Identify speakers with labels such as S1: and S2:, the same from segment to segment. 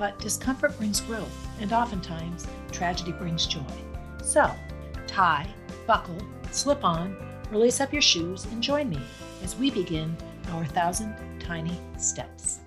S1: but discomfort brings growth, and oftentimes tragedy brings joy. So, tie, buckle, slip on, release up your shoes, and join me as we begin our thousand tiny steps.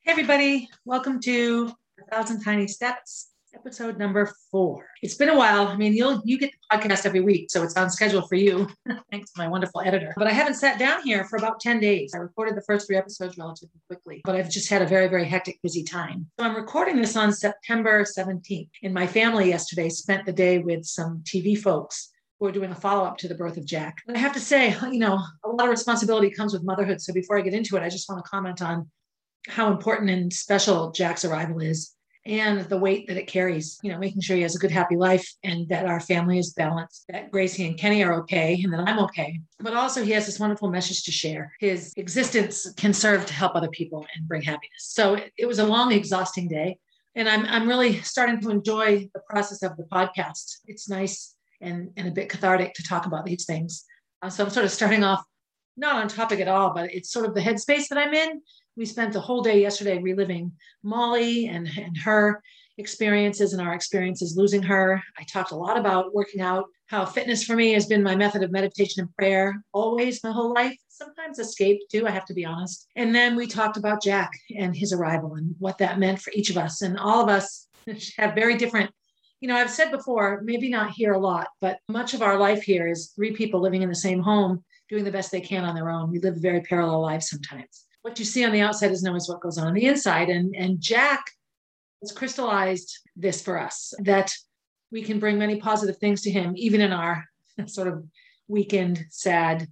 S1: Hey, everybody, welcome to A Thousand Tiny Steps episode number four. It's been a while. I mean, you'll you get the podcast every week, so it's on schedule for you. Thanks to my wonderful editor. But I haven't sat down here for about 10 days. I recorded the first three episodes relatively quickly, but I've just had a very, very hectic, busy time. So I'm recording this on September 17th. And my family yesterday spent the day with some TV folks who are doing a follow-up to the birth of Jack. And I have to say, you know, a lot of responsibility comes with motherhood. So before I get into it, I just want to comment on how important and special Jack's arrival is and the weight that it carries, you know, making sure he has a good, happy life and that our family is balanced, that Gracie and Kenny are okay and that I'm okay. But also, he has this wonderful message to share. His existence can serve to help other people and bring happiness. So it, was a long, exhausting day. And I'm, I'm really starting to enjoy the process of the podcast. It's nice and, and a bit cathartic to talk about these things. Uh, so I'm sort of starting off not on topic at all, but it's sort of the headspace that I'm in we spent the whole day yesterday reliving Molly and, and her experiences and our experiences losing her. I talked a lot about working out, how fitness for me has been my method of meditation and prayer always my whole life. Sometimes escape too, I have to be honest. And then we talked about Jack and his arrival and what that meant for each of us. And all of us have very different you know, I've said before, maybe not here a lot, but much of our life here is three people living in the same home, doing the best they can on their own. We live very parallel lives sometimes what you see on the outside is always what goes on on the inside. And, and Jack has crystallized this for us that we can bring many positive things to him, even in our sort of weakened, sad,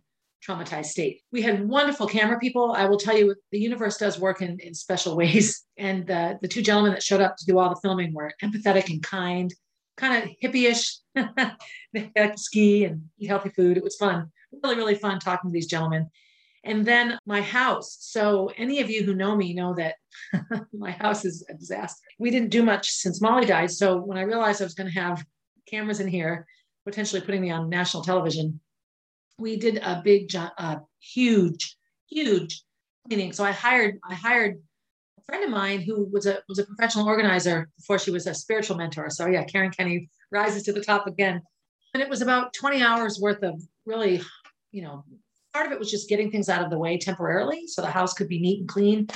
S1: traumatized state. We had wonderful camera people. I will tell you, the universe does work in, in special ways. And the, the two gentlemen that showed up to do all the filming were empathetic and kind, kind of hippie-ish. they like to ski and eat healthy food. It was fun, really, really fun talking to these gentlemen. And then my house. So, any of you who know me know that my house is a disaster. We didn't do much since Molly died. So, when I realized I was going to have cameras in here, potentially putting me on national television, we did a big, uh, huge, huge cleaning. So, I hired, I hired a friend of mine who was a was a professional organizer before she was a spiritual mentor. So, yeah, Karen Kenney rises to the top again. And it was about 20 hours worth of really, you know, part of it was just getting things out of the way temporarily so the house could be neat and clean.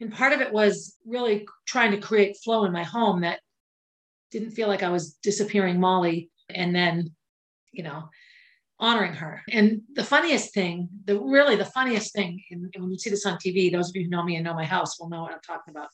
S1: And part of it was really trying to create flow in my home that didn't feel like I was disappearing Molly and then, you know, honoring her. And the funniest thing, the really the funniest thing, and when you see this on TV, those of you who know me and know my house will know what I'm talking about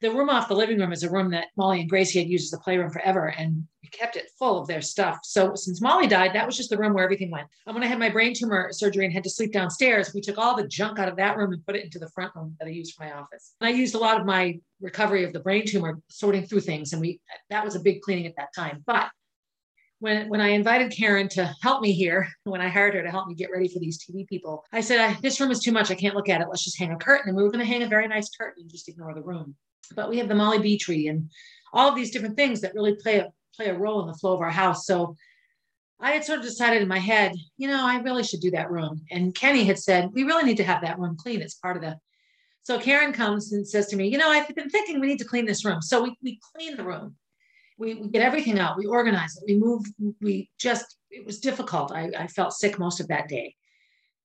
S1: the room off the living room is a room that Molly and Gracie had used as a playroom forever, and we kept it full of their stuff. So since Molly died, that was just the room where everything went. And when I had my brain tumor surgery and had to sleep downstairs, we took all the junk out of that room and put it into the front room that I used for my office. And I used a lot of my recovery of the brain tumor sorting through things, and we that was a big cleaning at that time. But when, when I invited Karen to help me here, when I hired her to help me get ready for these TV people, I said, This room is too much. I can't look at it. Let's just hang a curtain. And we were going to hang a very nice curtain and just ignore the room but we have the Molly Bee tree and all of these different things that really play a play a role in the flow of our house. So I had sort of decided in my head, you know, I really should do that room. And Kenny had said, we really need to have that room clean. It's part of the. So Karen comes and says to me, you know, I've been thinking we need to clean this room. So we, we clean the room. We, we get everything out. We organize it. We move. We just, it was difficult. I, I felt sick most of that day.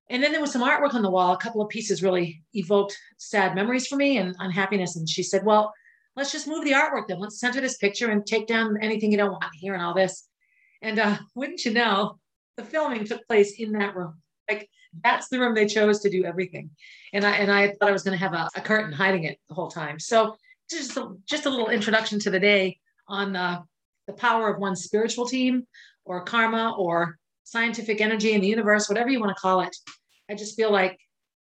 S1: And then there was some artwork on the wall. A couple of pieces really evoked sad memories for me and unhappiness. And she said, Well, let's just move the artwork then. Let's center this picture and take down anything you don't want here and all this. And uh, wouldn't you know, the filming took place in that room. Like that's the room they chose to do everything. And I and I thought I was going to have a, a, curtain hiding it the whole time. So just a, just a little introduction to the day on uh, the power of one's spiritual team or karma or scientific energy in the universe, whatever you want to call it. I just feel like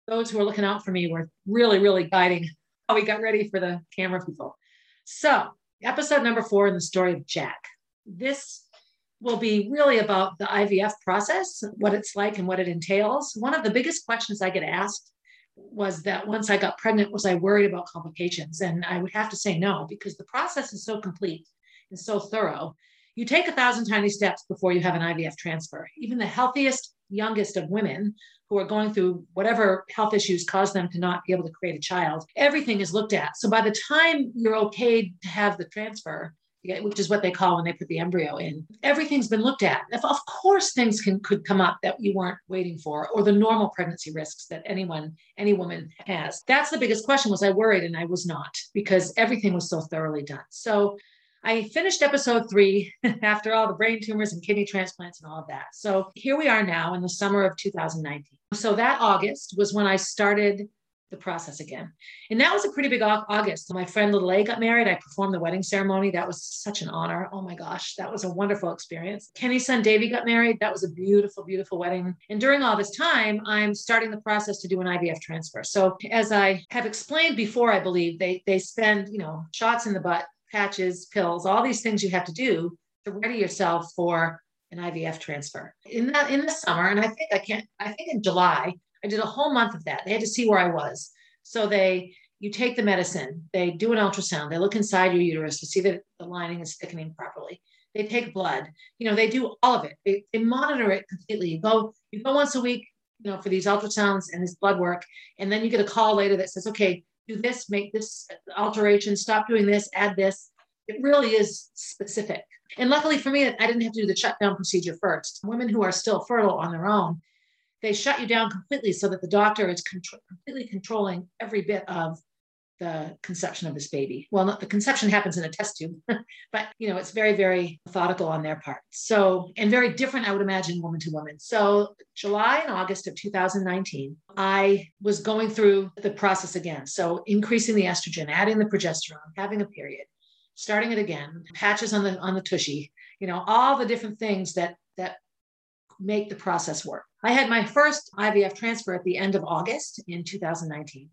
S1: those who are looking out for me were really, really guiding how we got ready for the camera people. So, episode number four in the story of Jack. This will be really about the IVF process, what it's like and what it entails. One of the biggest questions I get asked was that once I got pregnant, was I worried about complications? And I would have to say no, because the process is so complete and so thorough. You take a thousand tiny steps before you have an IVF transfer. Even the healthiest, youngest of women who are going through whatever health issues cause them to not be able to create a child, everything is looked at. So by the time you're okay to have the transfer, which is what they call when they put the embryo in. Everything's been looked at. Of course, things can could come up that you weren't waiting for, or the normal pregnancy risks that anyone, any woman has. That's the biggest question. Was I worried? And I was not, because everything was so thoroughly done. So I finished episode three after all the brain tumors and kidney transplants and all of that. So here we are now in the summer of 2019. So that August was when I started the process again. And that was a pretty big August. My friend Little A got married. I performed the wedding ceremony. That was such an honor. Oh my gosh, that was a wonderful experience. Kenny's son Davey got married. That was a beautiful, beautiful wedding. And during all this time, I'm starting the process to do an IVF transfer. So as I have explained before, I believe they they spend, you know, shots in the butt, patches, pills, all these things you have to do to ready yourself for an IVF transfer. In that in the summer, and I think I can't, I think in July, I did a whole month of that. They had to see where I was. So they, you take the medicine, they do an ultrasound, they look inside your uterus to see that the lining is thickening properly. They take blood, you know, they do all of it. They, they monitor it completely. You go, you go once a week, you know, for these ultrasounds and this blood work. And then you get a call later that says, okay, do this, make this alteration, stop doing this, add this. It really is specific. And luckily for me, I didn't have to do the shutdown procedure first. Women who are still fertile on their own, they shut you down completely so that the doctor is contr- completely controlling every bit of the conception of this baby. Well, not the conception happens in a test tube, but you know, it's very, very methodical on their part. So, and very different, I would imagine, woman to woman. So, July and August of 2019, I was going through the process again. So, increasing the estrogen, adding the progesterone, having a period, starting it again, patches on the on the tushy, you know, all the different things that that make the process work. I had my first IVF transfer at the end of August in 2019.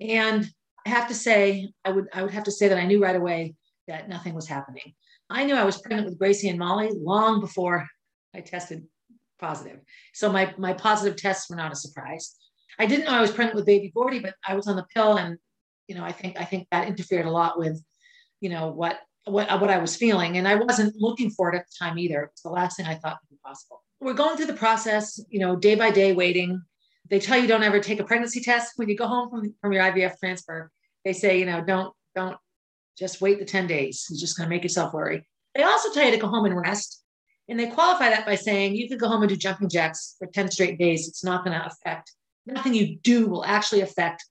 S1: And have to say, I would I would have to say that I knew right away that nothing was happening. I knew I was pregnant with Gracie and Molly long before I tested positive. So my my positive tests were not a surprise. I didn't know I was pregnant with baby Gordy, but I was on the pill and you know, I think I think that interfered a lot with, you know, what what what I was feeling. And I wasn't looking for it at the time either. It was the last thing I thought would be possible we're going through the process, you know, day by day waiting. They tell you don't ever take a pregnancy test when you go home from, from your IVF transfer. They say, you know, don't, don't just wait the 10 days. You're just going to make yourself worry. They also tell you to go home and rest. And they qualify that by saying you could go home and do jumping jacks for 10 straight days. It's not going to affect, nothing you do will actually affect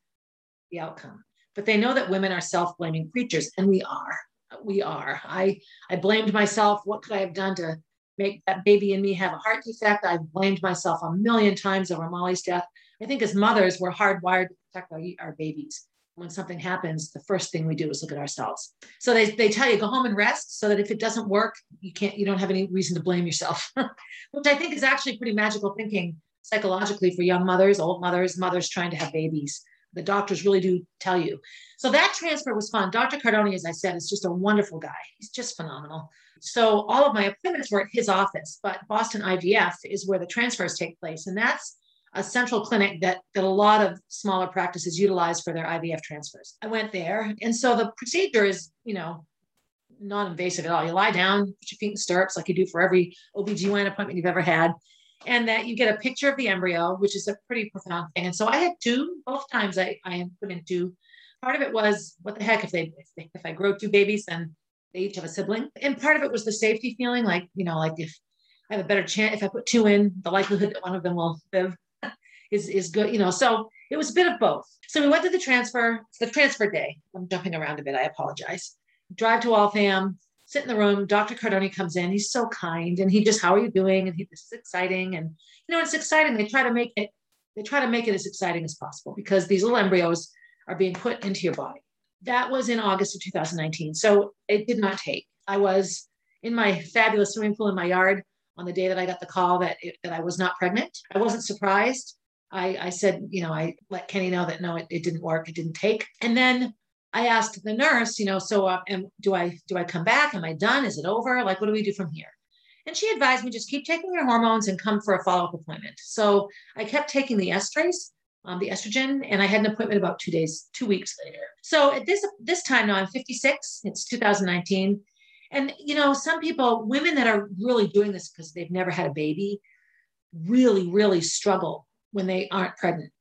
S1: the outcome. But they know that women are self blaming creatures, and we are. We are. I, I blamed myself. What could I have done to make that baby in me have a heart defect. I've blamed myself a million times over Molly's death. I think as mothers, we're hardwired to protect our, our babies. When something happens, the first thing we do is look at ourselves. So they, they tell you go home and rest so that if it doesn't work, you can't, you don't have any reason to blame yourself, which I think is actually pretty magical thinking psychologically for young mothers, old mothers, mothers trying to have babies. The doctors really do tell you. So that transfer was fun. Dr. Cardone, as I said, is just a wonderful guy. He's just phenomenal. So all of my appointments were at his office, but Boston IVF is where the transfers take place. And that's a central clinic that, that a lot of smaller practices utilize for their IVF transfers. I went there. And so the procedure is, you know, non-invasive at all. You lie down, put your feet in stirrups like you do for every OB/GYN appointment you've ever had. And that you get a picture of the embryo, which is a pretty profound thing. And so I had two, both times I, I put in two. Part of it was, what the heck, if they, if, if I grow two babies, then they each have a sibling. And part of it was the safety feeling, like, you know, like if I have a better chance, if I put two in, the likelihood that one of them will live is, is good, you know. So it was a bit of both. So we went to the transfer, the transfer day. I'm jumping around a bit, I apologize. Drive to Waltham, sit in the room. Dr. Cardone comes in. He's so kind. And he just, how are you doing? And he, this is exciting. And, you know, it's exciting. They try to make it, they try to make it as exciting as possible because these little embryos are being put into your body. That was in August of 2019. So it did not take. I was in my fabulous swimming pool in my yard on the day that I got the call that, it, that I was not pregnant. I wasn't surprised. I, I said, you know, I let Kenny know that no, it, it didn't work, it didn't take. And then I asked the nurse, you know, so uh, do I do I come back? Am I done? Is it over? Like, what do we do from here? And she advised me just keep taking your hormones and come for a follow up appointment. So I kept taking the estrace, um, the estrogen, and I had an appointment about two days, two weeks later. So at this this time now, I'm 56. It's 2019, and you know, some people, women that are really doing this because they've never had a baby, really, really struggle when they aren't pregnant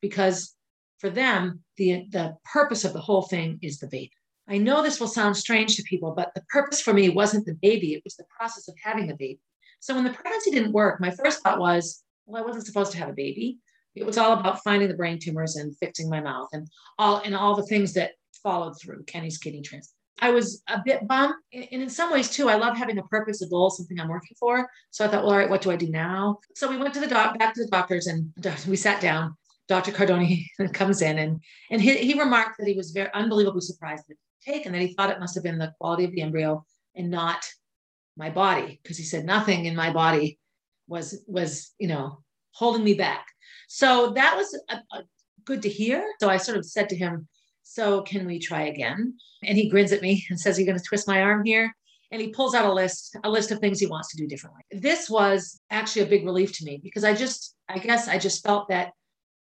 S1: because for them, the the purpose of the whole thing is the baby. I know this will sound strange to people, but the purpose for me wasn't the baby, it was the process of having the baby. So when the pregnancy didn't work, my first thought was, well, I wasn't supposed to have a baby. It was all about finding the brain tumors and fixing my mouth and all and all the things that followed through Kenny's kidney transplant. I was a bit bummed. And in some ways, too, I love having a purpose, a goal, something I'm working for. So I thought, well, all right, what do I do now? So we went to the doc, back to the doctors, and we sat down. Dr. Cardone comes in and and he, he remarked that he was very unbelievably surprised that take and that he thought it must have been the quality of the embryo and not my body because he said nothing in my body was was you know holding me back so that was a, a good to hear so i sort of said to him so can we try again and he grins at me and says you're going to twist my arm here and he pulls out a list a list of things he wants to do differently this was actually a big relief to me because i just i guess i just felt that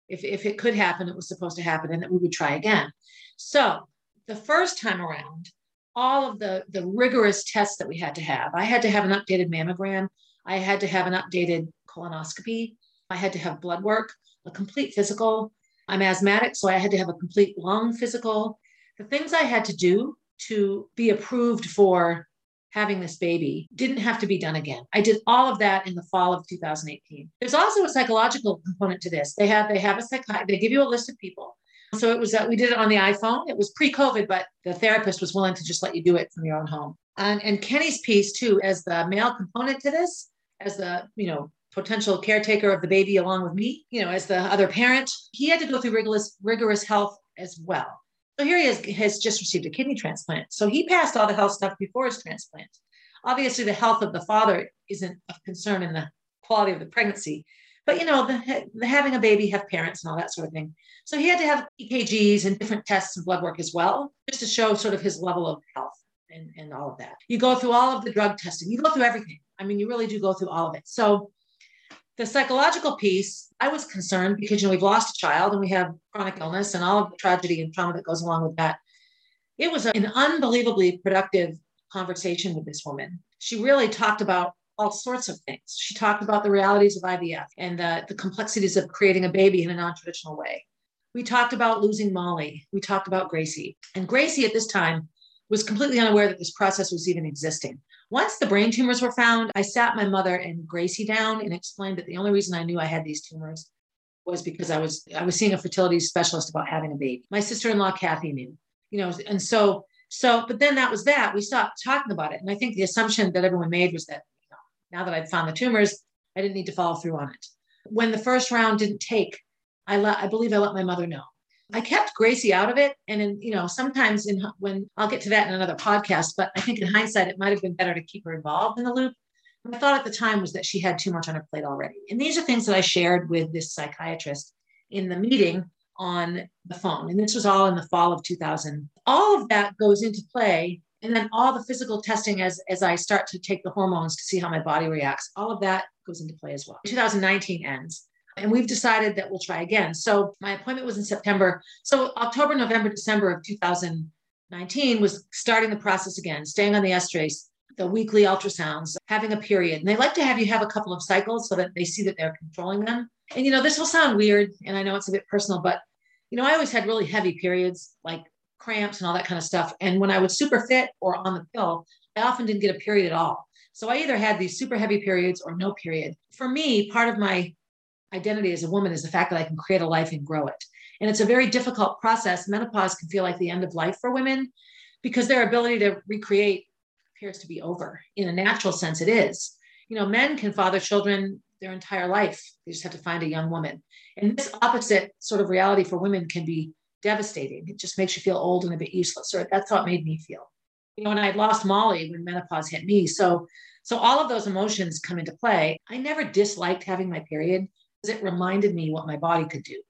S1: if, if it could happen it was supposed to happen and that we would try again so the first time around, all of the, the rigorous tests that we had to have, I had to have an updated mammogram. I had to have an updated colonoscopy. I had to have blood work, a complete physical. I'm asthmatic, so I had to have a complete lung physical. The things I had to do to be approved for having this baby didn't have to be done again. I did all of that in the fall of 2018. There's also a psychological component to this. They have they have a psychiatrist. They give you a list of people so it was that we did it on the iPhone. It was pre-COVID, but the therapist was willing to just let you do it from your own home. And, and Kenny's piece too, as the male component to this, as the you know potential caretaker of the baby along with me, you know, as the other parent, he had to go through rigorous rigorous health as well. So here he is, has just received a kidney transplant. So he passed all the health stuff before his transplant. Obviously, the health of the father isn't of concern in the quality of the pregnancy, but you know, the, the having a baby, have parents and all that sort of thing. So he had to have EKGs and different tests and blood work as well, just to show sort of his level of health and, and all of that. You go through all of the drug testing, you go through everything. I mean, you really do go through all of it. So the psychological piece, I was concerned because you know we've lost a child and we have chronic illness and all of the tragedy and trauma that goes along with that. It was an unbelievably productive conversation with this woman. She really talked about all sorts of things. She talked about the realities of IVF and the, the complexities of creating a baby in a non traditional way. We talked about losing Molly. We talked about Gracie. And Gracie at this time was completely unaware that this process was even existing. Once the brain tumors were found, I sat my mother and Gracie down and explained that the only reason I knew I had these tumors was because I was I was seeing a fertility specialist about having a baby. My sister-in-law Kathy knew, you know, and so so but then that was that. We stopped talking about it. And I think the assumption that everyone made was that now that I'd found the tumors, I didn't need to follow through on it. When the first round didn't take, I let I believe I let my mother know. I kept Gracie out of it, and in you know sometimes in when I'll get to that in another podcast, but I think in hindsight it might have been better to keep her involved in the loop. My thought at the time was that she had too much on her plate already, and these are things that I shared with this psychiatrist in the meeting on the phone, and this was all in the fall of 2000. All of that goes into play and then all the physical testing as as i start to take the hormones to see how my body reacts all of that goes into play as well. 2019 ends and we've decided that we'll try again so my appointment was in september so october november december of 2019 was starting the process again staying on the estrace the weekly ultrasounds having a period and they like to have you have a couple of cycles so that they see that they're controlling them and you know this will sound weird and i know it's a bit personal but you know i always had really heavy periods like cramps and all that kind of stuff. And when I was super fit or on the pill, I often didn't get a period at all. So I either had these super heavy periods or no period. For me, part of my identity as a woman is the fact that I can create a life and grow it. And it's a very difficult process. Menopause can feel like the end of life for women because their ability to recreate appears to be over. In a natural sense, it is. You know, men can father children their entire life. They just have to find a young woman. And this opposite sort of reality for women can be devastating. It just makes you feel old and a bit useless. Or that's how it made me feel. You know, and I lost Molly when menopause hit me. So, so all of those emotions come into play. I never disliked having my period it reminded me what my body could do.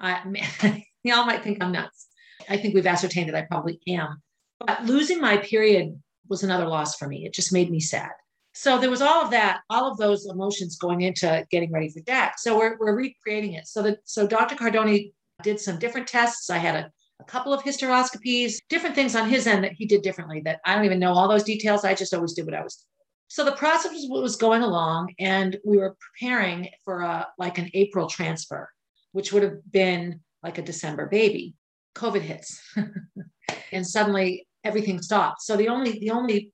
S1: I, y'all might think I'm nuts, I think we've ascertained that I probably am. But losing my period was another loss for me. It just made me sad. So there was all of that, all of those emotions going into getting ready for DAC. So we're, we're recreating it. So that so Dr. Cardone did some different tests. I had a, a couple of hysteroscopies, different things on his end that he did differently that I don't even know all those details. I just always did what I was. So the process was, going along and we were preparing for a, like an April transfer, which would have been like a December baby. COVID hits and suddenly everything stopped. So the only, the only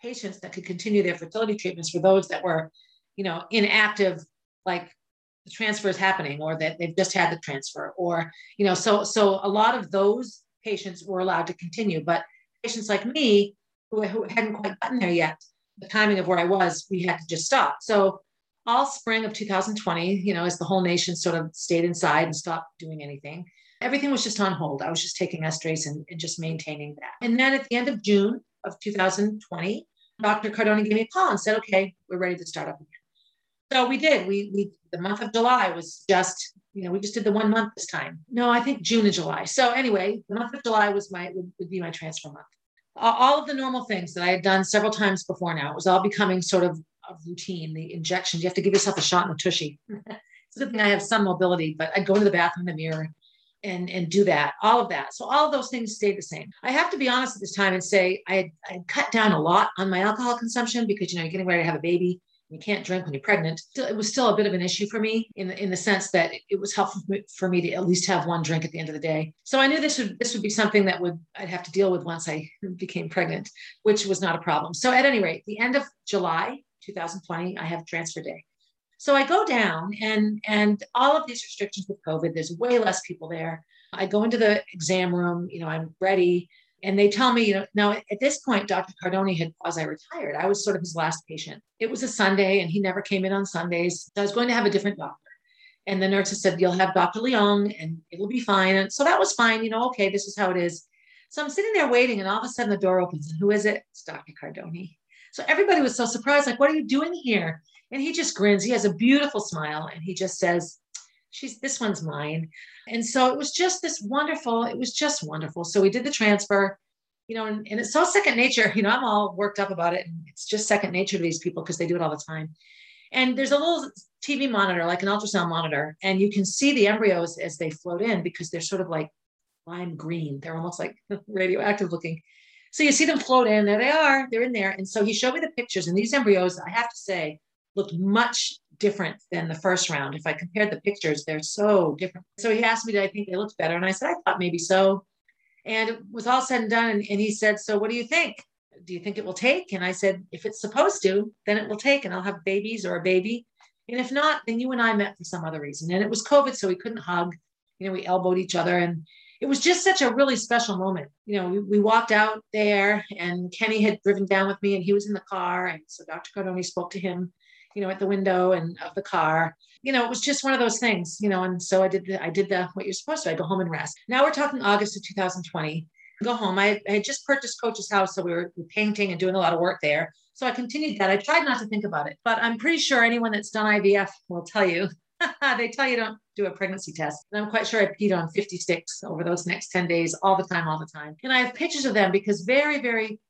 S1: patients that could continue their fertility treatments were those that were, you know, inactive, like the transfer is happening or that they've just had the transfer or, you know, so so a lot of those patients were allowed to continue, but patients like me who, who hadn't quite gotten there yet, the timing of where I was, we had to just stop. So all spring of 2020, you know, as the whole nation sort of stayed inside and stopped doing anything, everything was just on hold. I was just taking estrace and, and just maintaining that. And then at the end of June of 2020, Dr. Cardone gave me a call and said, okay, we're ready to start up again. So we did. We, we the month of July was just, you know, we just did the one month this time. No, I think June and July. So anyway, the month of July was my would, would be my transfer month. All of the normal things that I had done several times before now, it was all becoming sort of a routine. The injections, you have to give yourself a shot in the tushy. it's a good thing I have some mobility, but I'd go to the bathroom in the mirror and and do that all of that so all of those things stayed the same i have to be honest at this time and say i had, I had cut down a lot on my alcohol consumption because you know you're getting ready to have a baby you can't drink when you're pregnant it was still a bit of an issue for me in the, in the sense that it was helpful for me to at least have one drink at the end of the day so i knew this would this would be something that would i'd have to deal with once i became pregnant which was not a problem so at any rate the end of july 2020 i have transfer day so I go down and and all of these restrictions with COVID, there's way less people there. I go into the exam room, you know, I'm ready. And they tell me, you know, now at this point, Dr. Cardone had quasi retired. I was sort of his last patient. It was a Sunday and he never came in on Sundays. So I was going to have a different doctor. And the nurses said, You'll have Dr. Leong and it'll be fine. And so that was fine. You know, okay, this is how it is. So I'm sitting there waiting, and all of a sudden the door opens. And who is it? It's Dr. Cardone. So everybody was so surprised, like, what are you doing here? And he just grins. He has a beautiful smile and he just says, She's this one's mine. And so it was just this wonderful, it was just wonderful. So we did the transfer, you know, and, and it's so second nature. You know, I'm all worked up about it. And it's just second nature to these people because they do it all the time. And there's a little TV monitor, like an ultrasound monitor, and you can see the embryos as they float in because they're sort of like lime green. They're almost like radioactive looking. So you see them float in. There they are. They're in there. And so he showed me the pictures, and these embryos, I have to say, looked much different than the first round. If I compared the pictures, they're so different. So he asked me, Did I think they looked better? And I said, I thought maybe so. And it was all said and done. And, and he said, So what do you think? Do you think it will take? And I said, If it's supposed to, then it will take, and I'll have babies or a baby. And if not, then you and I met for some other reason. And it was COVID, so we couldn't hug. You know, we elbowed each other. And it was just such a really special moment. You know, we, we walked out there, and Kenny had driven down with me, and he was in the car. And so Dr. Cardone spoke to him you know, at the window and of the car. You know, it was just one of those things, you know, and so I did the, I did the what you're supposed to. I go home and rest. Now we're talking August of 2020. Go home. I, I had just purchased Coach's house, so we were painting and doing a lot of work there. So I continued that. I tried not to think about it, but I'm pretty sure anyone that's done IVF will tell you they tell you don't do a pregnancy test. And I'm quite sure I peed on 50 sticks over those next 10 days, all the time, all the time. And I have pictures of them because very, very,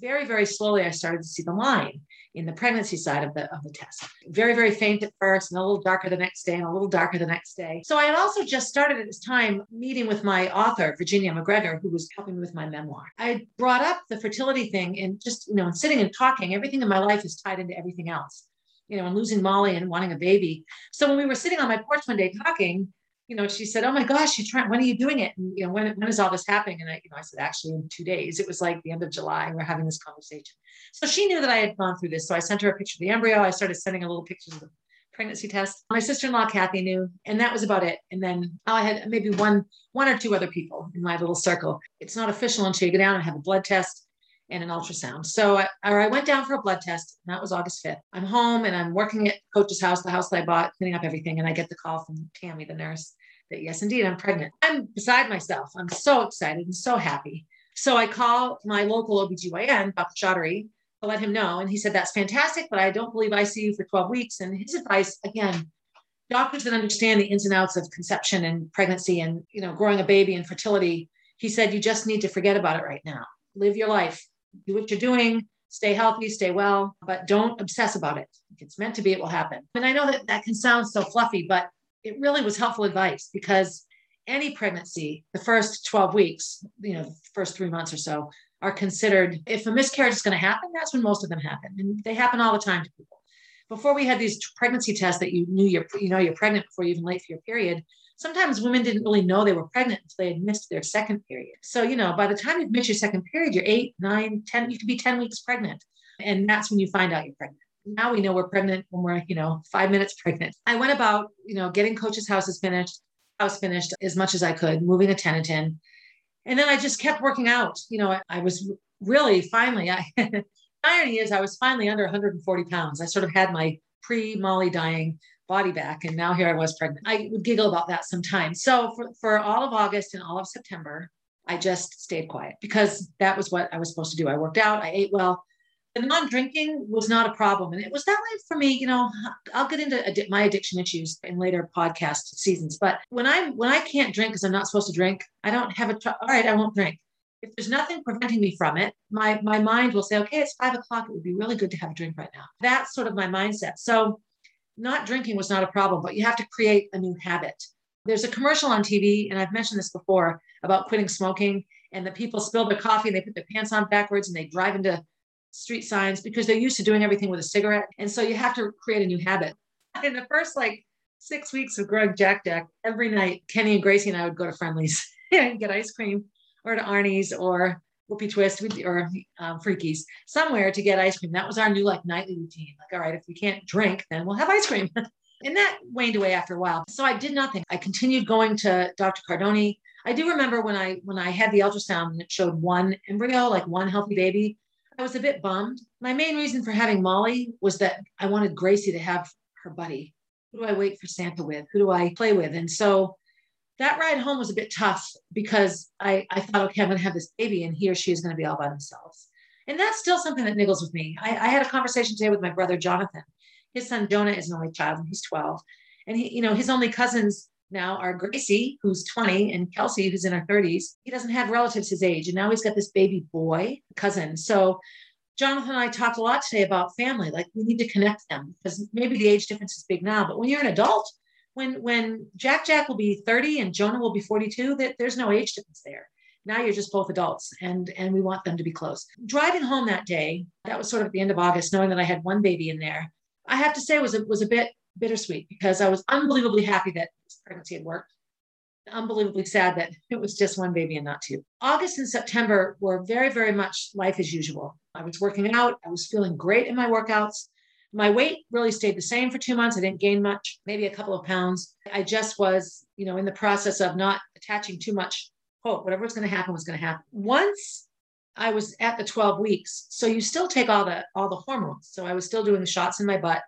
S1: very, very slowly I started to see the line in the pregnancy side of the of the test. Very, very faint at first, and a little darker the next day, and a little darker the next day. So I had also just started at this time meeting with my author, Virginia McGregor, who was helping me with my memoir. I brought up the fertility thing and just, you know, sitting and talking, everything in my life is tied into everything else. You know, and losing Molly and wanting a baby. So when we were sitting on my porch one day talking, you know, she said, "Oh my gosh, you trying? When are you doing it? And you know, when when is all this happening?" And I, you know, I said, "Actually, in two days." It was like the end of July, and we're having this conversation. So she knew that I had gone through this. So I sent her a picture of the embryo. I started sending a little pictures of the pregnancy test. My sister-in-law Kathy knew, and that was about it. And then I had maybe one one or two other people in my little circle. It's not official until you go down and have a blood test and an ultrasound. So I, or I went down for a blood test, and that was August 5th. I'm home and I'm working at Coach's house, the house that I bought, cleaning up everything, and I get the call from Tammy, the nurse that yes, indeed, I'm pregnant. I'm beside myself. I'm so excited and so happy. So I call my local OBGYN, Dr. Chaudhari, to let him know. And he said, That's fantastic, but I don't believe I see you for 12 weeks. And his advice, again, doctors that understand the ins and outs of conception and pregnancy and you know growing a baby and fertility he said, You just need to forget about it right now. Live your life, do what you're doing, stay healthy, stay well, but don't obsess about it. If it's meant to be, it will happen. And I know that that can sound so fluffy, but it really was helpful advice because any pregnancy, the first 12 weeks, you know, the first three months or so, are considered if a miscarriage is going to happen, that's when most of them happen. And they happen all the time to people. Before we had these pregnancy tests that you knew you're, you know, you're pregnant before you even late for your period, sometimes women didn't really know they were pregnant until they had missed their second period. So, you know, by the time you've missed your second period, you're eight, nine, 10, you could be 10 weeks pregnant. And that's when you find out you're pregnant. Now we know we're pregnant when we're, you know, five minutes pregnant. I went about, you know, getting coach's houses finished, house finished as much as I could, moving a tenant in. And then I just kept working out. You know, I, I was really finally, I, irony is I was finally under 140 pounds. I sort of had my pre Molly dying body back. And now here I was pregnant. I would giggle about that sometimes. So for, for all of August and all of September, I just stayed quiet because that was what I was supposed to do. I worked out, I ate well. The non-drinking was not a problem. And it was that way for me, you know, I'll get into my addiction issues in later podcast seasons. But when I when I can't drink because I'm not supposed to drink, I don't have a tr- all right, I won't drink. If there's nothing preventing me from it, my my mind will say, okay, it's five o'clock. It would be really good to have a drink right now. That's sort of my mindset. So not drinking was not a problem, but you have to create a new habit. There's a commercial on TV, and I've mentioned this before about quitting smoking, and the people spill their coffee and they put their pants on backwards and they drive into street signs because they're used to doing everything with a cigarette. And so you have to create a new habit. In the first like six weeks of growing Jack Jack, every night, Kenny and Gracie and I would go to Friendly's and get ice cream or to Arnie's or Whoopie Twist or um, Freakies somewhere to get ice cream. That was our new like nightly routine. Like, all right, if we can't drink, then we'll have ice cream. and that waned away after a while. So I did nothing. I continued going to Dr. Cardone. I do remember when I when I had the ultrasound and it showed one embryo, like one healthy baby. I was a bit bummed. My main reason for having Molly was that I wanted Gracie to have her buddy. Who do I wait for Santa with? Who do I play with? And so that ride home was a bit tough because I, I thought, okay, I'm going to have this baby and he or she is going to be all by themselves. And that's still something that niggles with me. I, I had a conversation today with my brother, Jonathan. His son, Jonah, is an only child and he's 12. And he, you know, his only cousins now are Gracie, who's 20, and Kelsey, who's in her 30s. He doesn't have relatives his age. And now he's got this baby boy cousin. So Jonathan and I talked a lot today about family. Like we need to connect them because maybe the age difference is big now, but when you're an adult, when when Jack Jack will be 30 and Jonah will be 42, that there's no age difference there. Now you're just both adults and and we want them to be close. Driving home that day, that was sort of the end of August, knowing that I had one baby in there, I have to say was a, was a bit bittersweet because I was unbelievably happy that this pregnancy had worked. Unbelievably sad that it was just one baby and not two. August and September were very, very much life as usual. I was working out. I was feeling great in my workouts. My weight really stayed the same for two months. I didn't gain much, maybe a couple of pounds. I just was, you know, in the process of not attaching too much hope. Whatever was going to happen was going to happen. Once I was at the 12 weeks, so you still take all the all the hormones. So I was still doing the shots in my butt,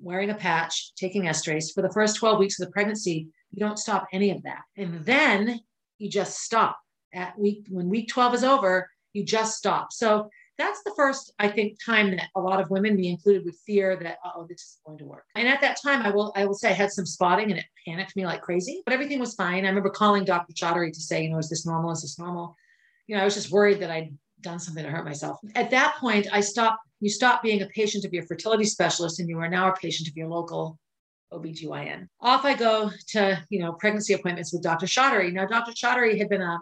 S1: wearing a patch, taking estrace for the first 12 weeks of the pregnancy. You don't stop any of that, and then you just stop at week when week 12 is over. You just stop. So that's the first, I think, time that a lot of women, me included, would fear that, oh, this is going to work. And at that time, I will, I will say I had some spotting and it panicked me like crazy, but everything was fine. I remember calling Dr. Chaudhari to say, you know, is this normal? Is this normal? You know, I was just worried that I'd done something to hurt myself. At that point, I stopped, you stop being a patient of your fertility specialist and you are now a patient of your local OBGYN. Off I go to, you know, pregnancy appointments with Dr. Chaudhari. Now, Dr. Chaudhari had been a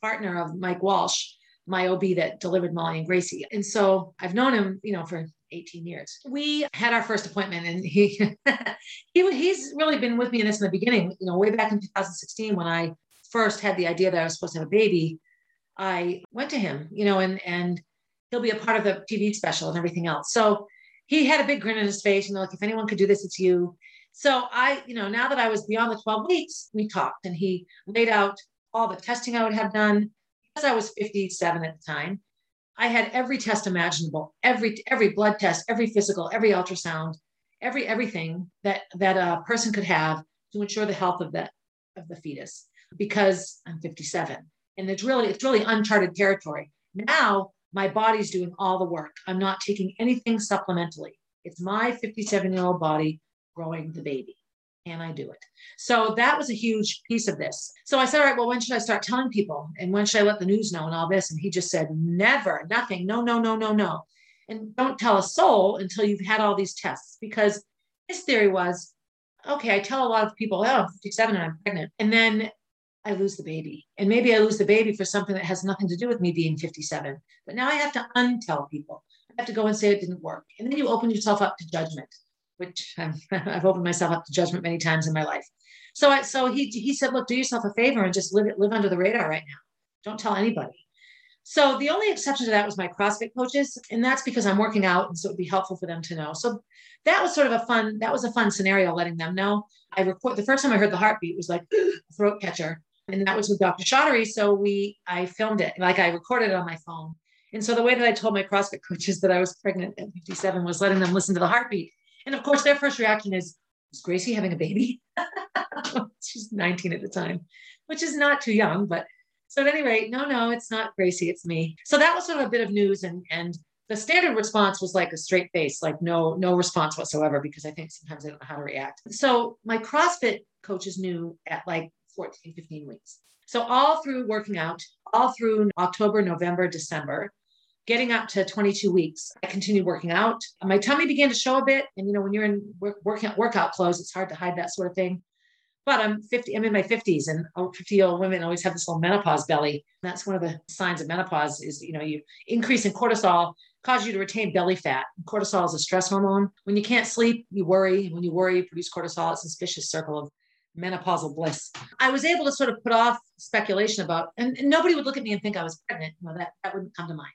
S1: partner of Mike Walsh my OB that delivered Molly and Gracie. And so I've known him, you know, for 18 years. We had our first appointment and he, he he's really been with me in this in the beginning, you know, way back in 2016 when I first had the idea that I was supposed to have a baby. I went to him, you know, and and he'll be a part of the TV special and everything else. So he had a big grin on his face, you know, like if anyone could do this, it's you. So I, you know, now that I was beyond the 12 weeks, we talked and he laid out all the testing I would have done, I was 57 at the time, I had every test imaginable, every every blood test, every physical, every ultrasound, every everything that that a person could have to ensure the health of the of the fetus. Because I'm 57, and it's really it's really uncharted territory. Now my body's doing all the work. I'm not taking anything supplementally. It's my 57 year old body growing the baby. Can I do it? So that was a huge piece of this. So I said, all right, well, when should I start telling people? And when should I let the news know and all this? And he just said, never, nothing, no, no, no, no, no. And don't tell a soul until you've had all these tests because his theory was, okay, I tell a lot of people, oh, I'm 57 and I'm pregnant. And then I lose the baby. And maybe I lose the baby for something that has nothing to do with me being 57. But now I have to untell people. I have to go and say it didn't work. And then you open yourself up to judgment, which I've, I've opened myself up to judgment many times in my life. So I, so he, he said, look, do yourself a favor and just live, live under the radar right now. Don't tell anybody. So the only exception to that was my CrossFit coaches. And that's because I'm working out. And so it would be helpful for them to know. So that was sort of a fun, that was a fun scenario, letting them know. I record the first time I heard the heartbeat was like a throat catcher and that was with Dr. Chaudhari. So we, I filmed it, like I recorded it on my phone. And so the way that I told my CrossFit coaches that I was pregnant at 57 was letting them listen to the heartbeat. And of course, their first reaction is, is Gracie having a baby? She's 19 at the time, which is not too young, but so at any rate, no, no, it's not Gracie, it's me. So that was sort of a bit of news and and the standard response was like a straight face, like no, no response whatsoever, because I think sometimes I don't know how to react. So my CrossFit coaches knew at like 14, 15 weeks. So all through working out, all through October, November, December, getting up to 22 weeks, I continued working out. My tummy began to show a bit. And you know, when you're in work, workout, workout clothes, it's hard to hide that sort of thing. But I'm 50, I'm in my 50s, and 50 year old women always have this little menopause belly. That's one of the signs of menopause is, you know, you increase in cortisol cause you to retain belly fat. Cortisol is a stress hormone. When you can't sleep, you worry. When you worry, you produce cortisol. It's a vicious circle of menopausal bliss. I was able to sort of put off speculation about, and, and, nobody would look at me and think I was pregnant. You know, that, that wouldn't come to mind.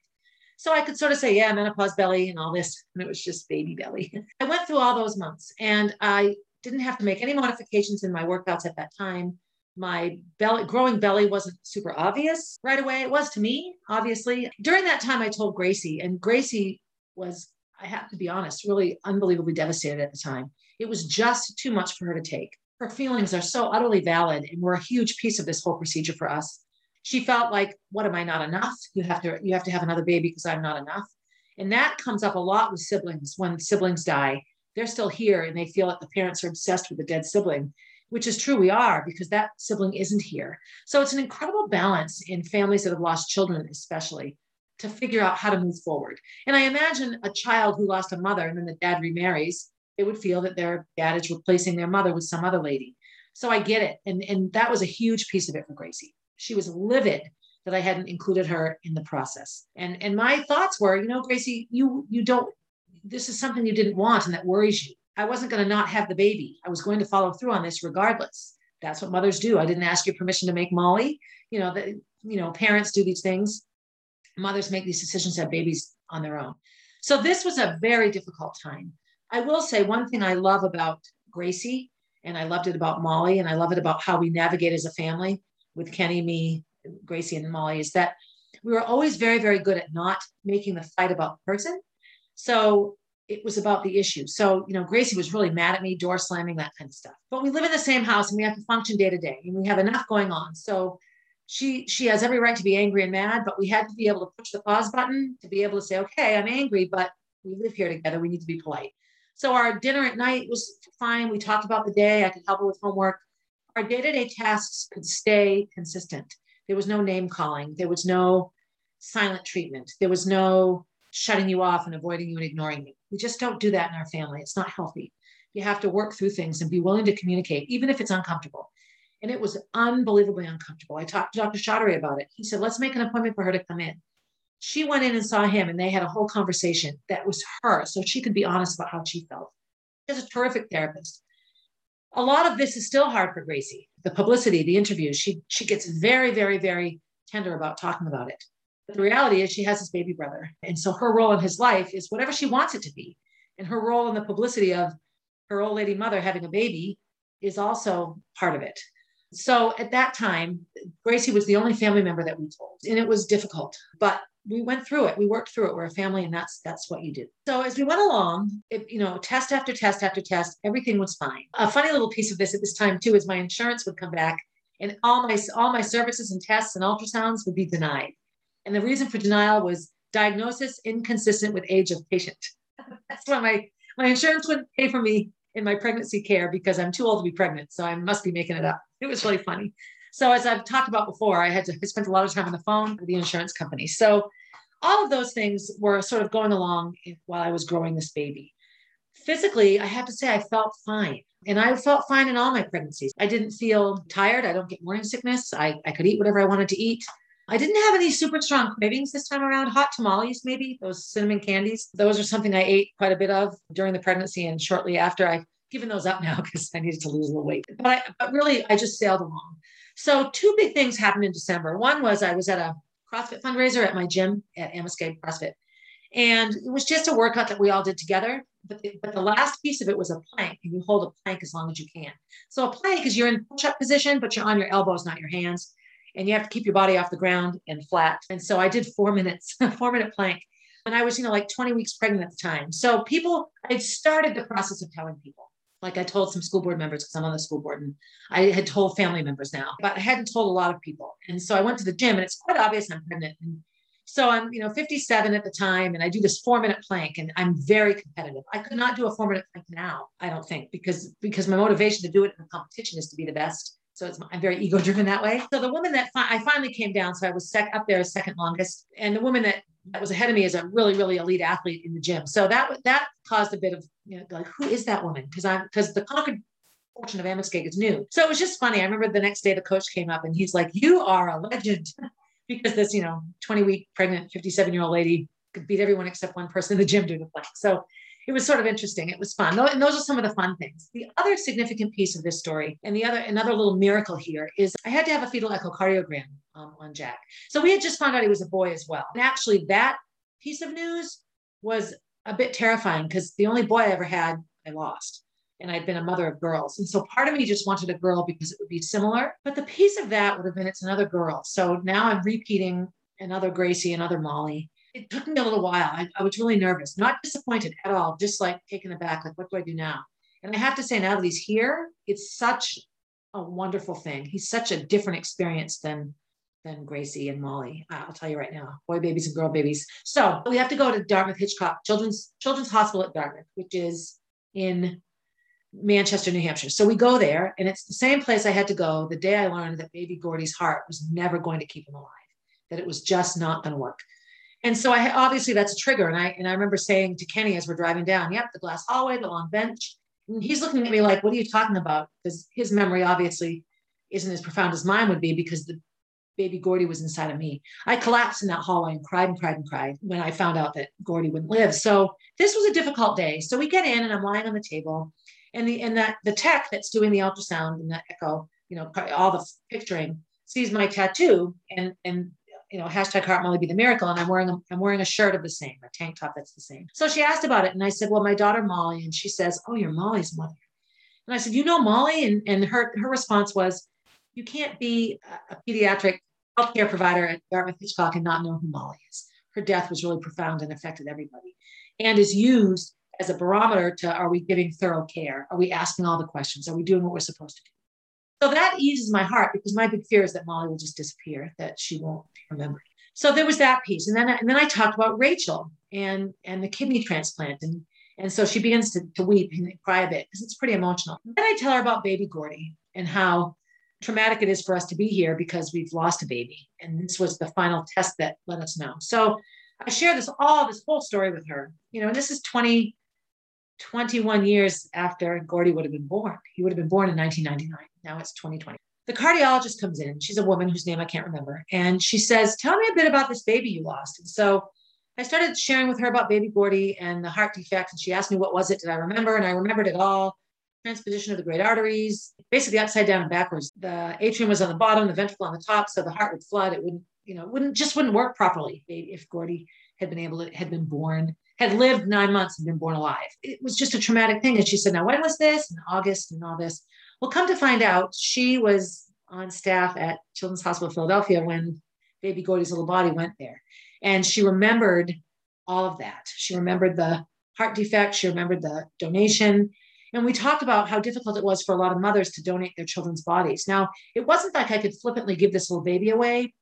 S1: So I could sort of say, yeah, menopause belly and all this. And it was just baby belly. I went through all those months and I didn't have to make any modifications in my workouts at that time. My belly, growing belly wasn't super obvious right away. It was to me, obviously. During that time, I told Gracie, and Gracie was, I have to be honest, really unbelievably devastated at the time. It was just too much for her to take her feelings are so utterly valid and were a huge piece of this whole procedure for us. She felt like, what am I not enough? You have to you have to have another baby because I'm not enough. And that comes up a lot with siblings when siblings die. They're still here and they feel like the parents are obsessed with the dead sibling, which is true. We are because that sibling isn't here. So it's an incredible balance in families that have lost children, especially to figure out how to move forward. And I imagine a child who lost a mother and then the dad remarries they would feel that their dad is replacing their mother with some other lady. So I get it. And, and that was a huge piece of it for Gracie. She was livid that I hadn't included her in the process. And, and my thoughts were, you know, Gracie, you, you don't, this is something you didn't want and that worries you. I wasn't going to not have the baby. I was going to follow through on this regardless. That's what mothers do. I didn't ask your permission to make Molly. You know, that, you know, parents do these things. Mothers make these decisions have babies on their own. So this was a very difficult time. I will say one thing I love about Gracie, and I loved it about Molly, and I love it about how we navigate as a family with Kenny, me, Gracie, and Molly, is that we were always very, very good at not making the fight about the person. So it was about the issue. So, you know, Gracie was really mad at me, door slamming, that kind of stuff. But we live in the same house and we have to function day to day and we have enough going on. So she she has every right to be angry and mad, but we had to be able to push the pause button to be able to say, okay, I'm angry, but we live here together. We need to be polite. So our dinner at night was fine. We talked about the day. I could help her with homework. Our day-to-day tasks could stay consistent. There was no name calling. There was no silent treatment. There was no shutting you off and avoiding you and ignoring you. We just don't do that in our family. It's not healthy. You have to work through things and be willing to communicate, even if it's uncomfortable. And it was unbelievably uncomfortable. I talked to Dr. Chaudhari about it. He said, let's make an appointment for her to come in she went in and saw him and they had a whole conversation that was her so she could be honest about how she felt she's a terrific therapist a lot of this is still hard for gracie. The publicity the interviews she she gets very very very tender about talking about it. But the reality is she has this baby brother and so her role in his life is whatever she wants it to be. And her role in the publicity of her old lady mother having a baby is also part of it. So at that time gracie was the only family member that we told and it was difficult. But we went through it. We worked through it. We're a family, and that's that's what you do. So as we went along, it, you know, test after test after test, everything was fine. A funny little piece of this at this time too is my insurance would come back, and all my all my services and tests and ultrasounds would be denied. And the reason for denial was diagnosis inconsistent with age of patient. that's why my my insurance wouldn't pay for me in my pregnancy care because I'm too old to be pregnant. So I must be making it up. It was really funny. So as I've talked about before, I had to I spent a lot of time on the phone with the insurance company. So all of those things were sort of going along while I was growing this baby. Physically, I have to say I felt fine. And I felt fine in all my pregnancies. I didn't feel tired. I don't get morning sickness. I, I could eat whatever I wanted to eat. I didn't have any super strong cravings this time around. Hot tamales, maybe those cinnamon candies. Those are something I ate quite a bit of during the pregnancy and shortly after. I've given those up now because I needed to lose a little weight. But, I, but really, I just sailed along. So, two big things happened in December. One was I was at a CrossFit fundraiser at my gym at Amoskeag CrossFit. And it was just a workout that we all did together. But the, but the last piece of it was a plank, and you hold a plank as long as you can. So a plank is you're in push-up position, but you're on your elbows, not your hands, and you have to keep your body off the ground and flat. And so I did four minutes, four minute plank, and I was you know like 20 weeks pregnant at the time. So people, I started the process of telling people. Like I told some school board members because I'm on the school board, and I had told family members now, but I hadn't told a lot of people. And so I went to the gym, and it's quite obvious I'm pregnant. And so I'm, you know, 57 at the time, and I do this four minute plank, and I'm very competitive. I could not do a four minute plank now, I don't think, because because my motivation to do it in a competition is to be the best. So it's, I'm very ego driven that way. So the woman that fi- I finally came down, so I was sec- up there second longest, and the woman that that was ahead of me is a really really elite athlete in the gym. So that that caused a bit of you know like who is that woman? Because I'm because the Concord portion of Amoskeag is new. So it was just funny. I remember the next day the coach came up and he's like, "You are a legend." because this, you know, 20 week pregnant 57 year old lady could beat everyone except one person in the gym doing the plank. So it was sort of interesting. It was fun. And those are some of the fun things. The other significant piece of this story, and the other another little miracle here, is I had to have a fetal echocardiogram um, on Jack. So we had just found out he was a boy as well. And actually, that piece of news was a bit terrifying because the only boy I ever had, I lost and I'd been a mother of girls. And so part of me just wanted a girl because it would be similar. But the piece of that would have been it's another girl. So now I'm repeating another Gracie, another Molly. It took me a little while. I, I was really nervous, not disappointed at all, just like taken aback, like, what do I do now? And I have to say, now that he's here, it's such a wonderful thing. He's such a different experience than than Gracie and Molly. I'll tell you right now, boy babies and girl babies. So we have to go to Dartmouth Hitchcock Children's Children's Hospital at Dartmouth, which is in Manchester, New Hampshire. So we go there, and it's the same place I had to go the day I learned that baby Gordy's heart was never going to keep him alive, that it was just not going to work. And so I obviously that's a trigger. And I and I remember saying to Kenny as we're driving down, yep, the glass hallway, the long bench. And he's looking at me like, what are you talking about? Because his memory obviously isn't as profound as mine would be because the baby Gordy was inside of me. I collapsed in that hallway and cried and cried and cried when I found out that Gordy wouldn't live. So this was a difficult day. So we get in and I'm lying on the table and the and that the tech that's doing the ultrasound and the echo, you know, all the picturing sees my tattoo and and you know hashtag heart Molly be the miracle and I'm wearing a, I'm wearing a shirt of the same a tank top that's the same. So she asked about it and I said, well, my daughter Molly, and she says, oh, you're Molly's mother. And I said, you know Molly, and and her her response was, you can't be a pediatric healthcare provider at Dartmouth Hitchcock and not know who Molly is. Her death was really profound and affected everybody, and is used as a barometer to are we giving thorough care? Are we asking all the questions? Are we doing what we're supposed to do? So that eases my heart because my big fear is that Molly will just disappear, that she won't remember. So there was that piece. And then, and then I talked about Rachel and, and the kidney transplant. And, and so she begins to, to weep and cry a bit because it's pretty emotional. Then I tell her about baby Gordy and how traumatic it is for us to be here because we've lost a baby. And this was the final test that let us know. So I share this all this whole story with her. You know, and this is 20, 21 years after Gordy would have been born. He would have been born in 1999. Now it's 2020. The cardiologist comes in. She's a woman whose name I can't remember. And she says, Tell me a bit about this baby you lost. And so I started sharing with her about baby Gordy and the heart defect. And she asked me, What was it? Did I remember? And I remembered it all transposition of the great arteries, basically upside down and backwards. The atrium was on the bottom, the ventricle on the top. So the heart would flood. It wouldn't, you know, wouldn't just wouldn't work properly if Gordy had been able to, had been born had lived nine months and been born alive. It was just a traumatic thing. And she said, Now, when was this? In August and all this. Well, come to find out, she was on staff at Children's Hospital Philadelphia when baby Gordy's little body went there. And she remembered all of that. She remembered the heart defect, she remembered the donation. And we talked about how difficult it was for a lot of mothers to donate their children's bodies. Now, it wasn't like I could flippantly give this little baby away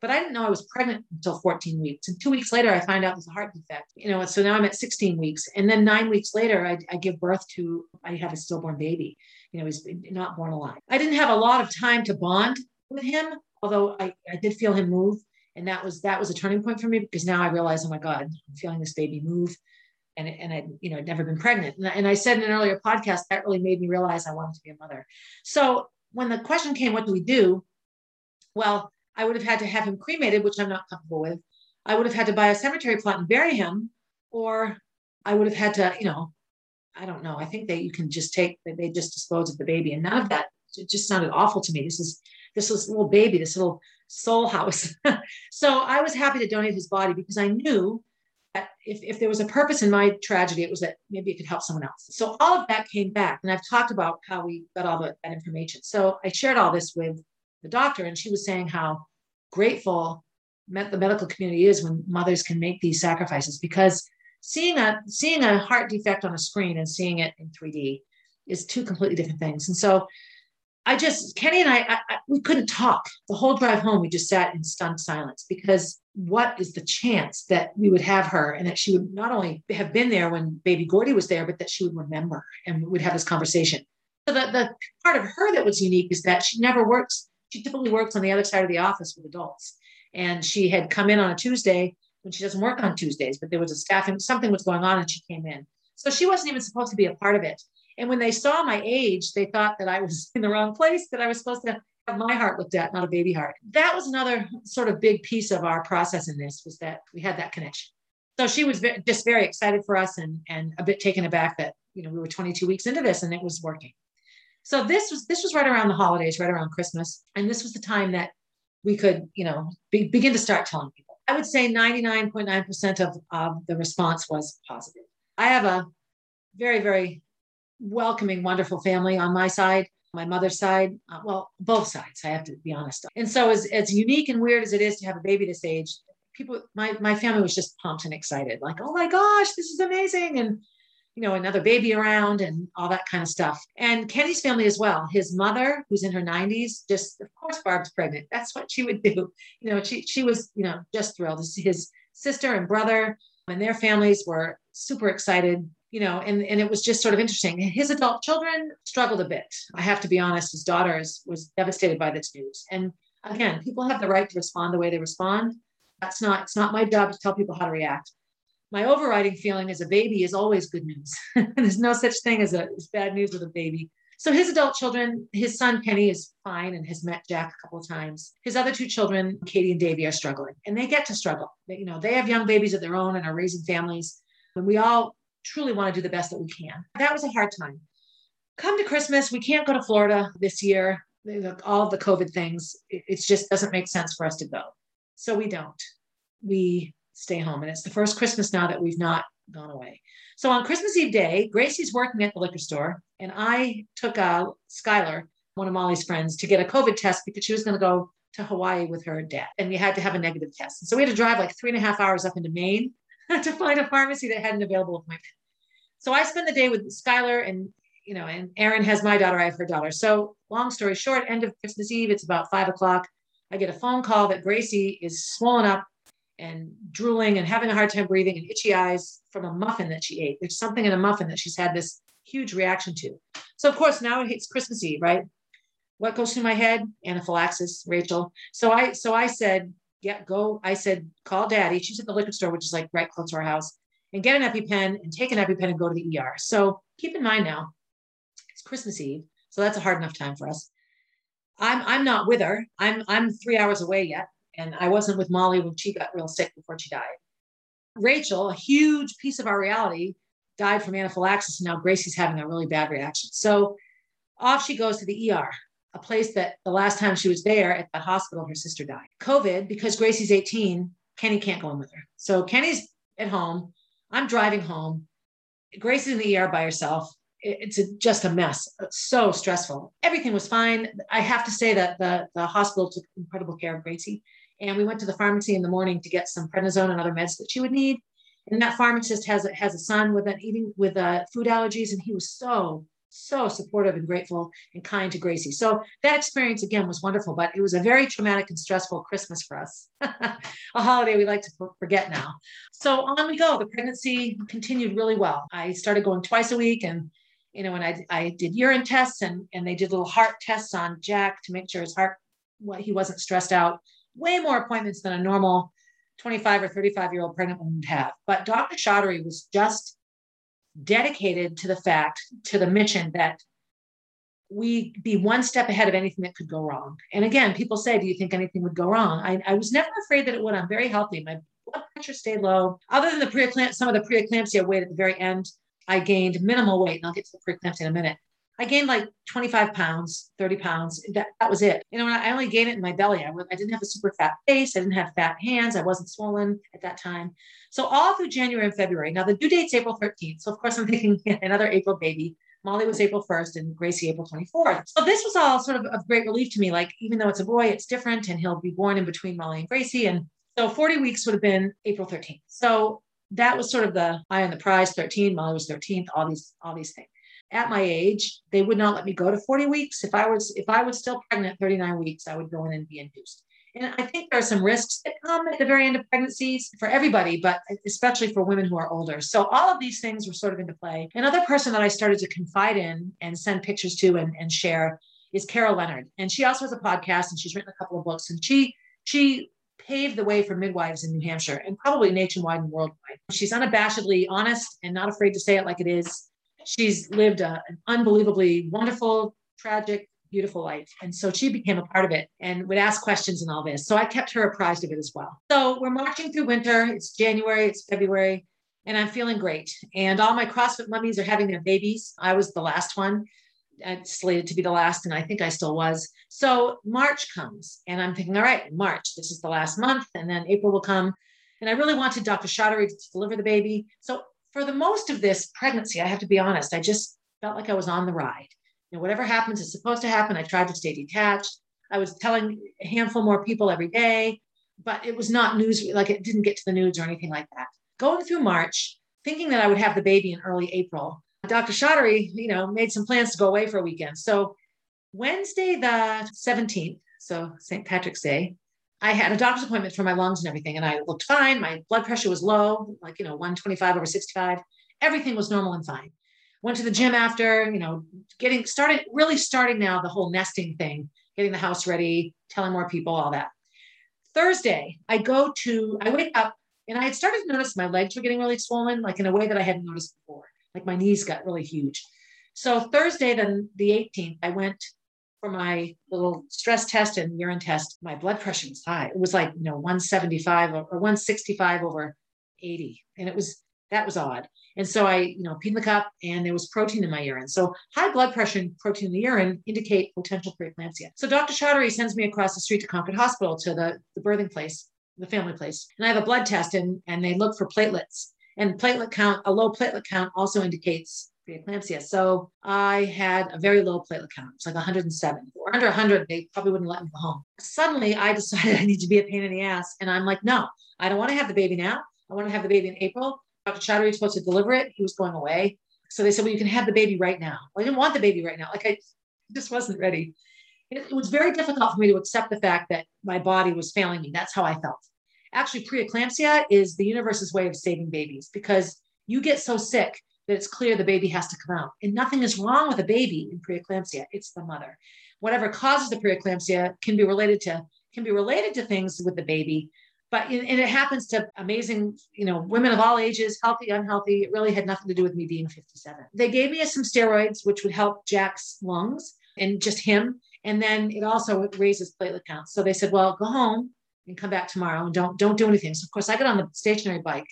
S1: But I didn't know I was pregnant until 14 weeks. And two weeks later, I find out there's a heart defect. You know, so now I'm at 16 weeks. And then nine weeks later, I, I give birth to, I have a stillborn baby. You know, he's not born alive. I didn't have a lot of time to bond with him, although I, I did feel him move. And that was that was a turning point for me because now I realize, oh my God, I'm feeling this baby move. And, and I, you know, I'd never been pregnant. And, and I said in an earlier podcast, that really made me realize I wanted to be a mother. So when the question came, what do we do? Well, I would have had to have him cremated, which I'm not comfortable with. I would have had to buy a cemetery plot and bury him, or I would have had to, you know, I don't know. I think that you can just take they just dispose of the baby, and none of that. It just sounded awful to me. This is this was little baby, this little soul house. so I was happy to donate his body because I knew that if, if there was a purpose in my tragedy, it was that maybe it could help someone else. So all of that came back. And I've talked about how we got all the, that information. So I shared all this with the doctor, and she was saying how grateful the medical community is when mothers can make these sacrifices because seeing a seeing a heart defect on a screen and seeing it in 3D is two completely different things. And so I just Kenny and I, I, I, we couldn't talk the whole drive home. We just sat in stunned silence because what is the chance that we would have her and that she would not only have been there when baby Gordy was there, but that she would remember and would have this conversation. So the, the part of her that was unique is that she never works. She typically works on the other side of the office with adults. And she had come in on a Tuesday when she doesn't work on Tuesdays, but there was a staffing, something was going on and she came in. So she wasn't even supposed to be a part of it. And when they saw my age, they thought that I was in the wrong place, that I was supposed to have my heart looked at, not a baby heart. That was another sort of big piece of our process in this was that we had that connection. So she was just very excited for us and, and a bit taken aback that, you know, we were 22 weeks into this and it was working. So this was, this was right around the holidays, right around Christmas. And this was the time that we could, you know, be, begin to start telling people. I would say 99.9% of um, the response was positive. I have a very, very welcoming, wonderful family on my side, my mother's side, uh, well, both sides, I have to be honest. And so as, as unique and weird as it is to have a baby this age, people, my, my family was just pumped and excited, like, oh my gosh, this is amazing. And, you know, another baby around and all that kind of stuff. And Kenny's family as well. His mother, who's in her 90s, just, of course, Barb's pregnant. That's what she would do. You know, she, she was, you know, just thrilled. His sister and brother and their families were super excited you know, and, and it was just sort of interesting. His adult children struggled a bit. I have to be honest, his daughter is, was devastated by this news. And again, people have the right to respond the way they respond. That's not, it's not my job to tell people how to react. My overriding feeling as a baby is always good news. There's no such thing as, a, as bad news with a baby. So his adult children, his son Kenny is fine and has met Jack a couple of times. His other two children, Katie and Davy, are struggling, and they get to struggle. They, you know, they have young babies of their own and are raising families. And we all truly want to do the best that we can. That was a hard time. Come to Christmas, we can't go to Florida this year. All the COVID things, it just doesn't make sense for us to go. So we don't. We stay home. And it's the first Christmas now that we've not gone away. So on Christmas Eve day, Gracie's working at the liquor store, and I took uh, Skylar, one of Molly's friends, to get a COVID test because she was going to go to Hawaii with her dad, and we had to have a negative test. And so we had to drive like three and a half hours up into Maine to find a pharmacy that had an available appointment. So I spend the day with Skylar and you know, and Erin has my daughter, I have her daughter. So long story short, end of Christmas Eve, it's about five o'clock. I get a phone call that Gracie is swollen up and drooling and having a hard time breathing and itchy eyes from a muffin that she ate. There's something in a muffin that she's had this huge reaction to. So of course now it's Christmas Eve, right? What goes through my head? Anaphylaxis, Rachel. So I so I said, yeah, go. I said, call daddy. She's at the liquor store, which is like right close to our house and get an EpiPen and take an EpiPen and go to the ER. So keep in mind now, it's Christmas Eve, so that's a hard enough time for us. I'm I'm not with her. I'm I'm three hours away yet, and I wasn't with Molly when she got real sick before she died. Rachel, a huge piece of our reality, died from anaphylaxis, and now Gracie's having a really bad reaction. So off she goes to the ER, a place that the last time she was there at the hospital, her sister died. COVID, because Gracie's 18, Kenny can't go in with her. So Kenny's at home. I'm driving home. Gracie's in the ER by herself. It's a, just a mess. It's so stressful. Everything was fine. I have to say that the, the hospital took incredible care of Gracie. And we went to the pharmacy in the morning to get some prednisone and other meds that she would need. And that pharmacist has a, has a son with an eating with uh, food allergies, and he was so so supportive and grateful and kind to Gracie. So that experience again was wonderful, but it was a very traumatic and stressful Christmas for us. a holiday we like to forget now. So on we go. The pregnancy continued really well. I started going twice a week and you know, when I, I did urine tests and, and they did little heart tests on Jack to make sure his heart, what he wasn't stressed out, way more appointments than a normal 25 or 35 year old pregnant woman would have. But Dr. Chaudhari was just dedicated to the fact, to the mission that we be one step ahead of anything that could go wrong. And again, people say, Do you think anything would go wrong? I, I was never afraid that it would. I'm very healthy. My blood pressure stayed low. Other than the preeclampsia, some of the preeclampsia weight at the very end, I gained minimal weight. And I'll get to the preeclampsia in a minute. I gained like 25 pounds, 30 pounds. That, that was it. You know, I only gained it in my belly. I, I didn't have a super fat face. I didn't have fat hands. I wasn't swollen at that time. So all through January and February. Now the due date's April 13th. So of course I'm thinking another April baby. Molly was April 1st and Gracie April 24th. So this was all sort of of great relief to me. Like even though it's a boy, it's different and he'll be born in between Molly and Gracie. And so 40 weeks would have been April 13th. So that was sort of the eye on the prize 13 molly was 13th all these all these things at my age, they would not let me go to 40 weeks. If I was if I was still pregnant 39 weeks, I would go in and be induced. And I think there are some risks that come at the very end of pregnancies for everybody, but especially for women who are older. So all of these things were sort of into play. Another person that I started to confide in and send pictures to and, and share is Carol Leonard. And she also has a podcast and she's written a couple of books. And she she paved the way for midwives in New Hampshire and probably nationwide and worldwide. She's unabashedly honest and not afraid to say it like it is she's lived a, an unbelievably wonderful, tragic, beautiful life. And so she became a part of it and would ask questions and all this. So I kept her apprised of it as well. So we're marching through winter. It's January, it's February, and I'm feeling great. And all my CrossFit mummies are having their babies. I was the last one. I slated to be the last, and I think I still was. So March comes, and I'm thinking, all right, March, this is the last month, and then April will come. And I really wanted Dr. Chaudhari to deliver the baby. So for the most of this pregnancy, I have to be honest, I just felt like I was on the ride. You know, whatever happens is supposed to happen. I tried to stay detached. I was telling a handful more people every day, but it was not news, like it didn't get to the news or anything like that. Going through March, thinking that I would have the baby in early April, Dr. Chaudhari, you know, made some plans to go away for a weekend. So Wednesday, the 17th, so St. Patrick's Day, I had a doctor's appointment for my lungs and everything, and I looked fine. My blood pressure was low, like, you know, 125 over 65. Everything was normal and fine. Went to the gym after, you know, getting started, really starting now the whole nesting thing, getting the house ready, telling more people, all that. Thursday, I go to, I wake up and I had started to notice my legs were getting really swollen, like in a way that I hadn't noticed before. Like my knees got really huge. So Thursday, then the 18th, I went for my little stress test and urine test, my blood pressure was high. It was like, you know, 175 or 165 over 80. And it was, that was odd. And so I, you know, peed in the cup and there was protein in my urine. So high blood pressure and protein in the urine indicate potential preeclampsia. So Dr. Chaudhari sends me across the street to Concord Hospital to the, the birthing place, the family place. And I have a blood test and, and they look for platelets. And platelet count, a low platelet count also indicates preeclampsia. So I had a very low platelet count. It's like 107 or under 100. They probably wouldn't let me go home. Suddenly I decided I need to be a pain in the ass. And I'm like, no, I don't want to have the baby now. I want to have the baby in April. Dr. Chaudhari was supposed to deliver it. He was going away. So they said, well, you can have the baby right now. Well, I didn't want the baby right now. Like I just wasn't ready. It, it was very difficult for me to accept the fact that my body was failing me. That's how I felt. Actually, preeclampsia is the universe's way of saving babies because you get so sick that it's clear the baby has to come out. And nothing is wrong with a baby in preeclampsia. It's the mother. Whatever causes the preeclampsia can be related to can be related to things with the baby, but and it happens to amazing, you know, women of all ages, healthy, unhealthy. It really had nothing to do with me being 57. They gave me some steroids, which would help Jack's lungs and just him. And then it also raises platelet counts. So they said, well, go home and come back tomorrow and don't don't do anything. So of course I got on the stationary bike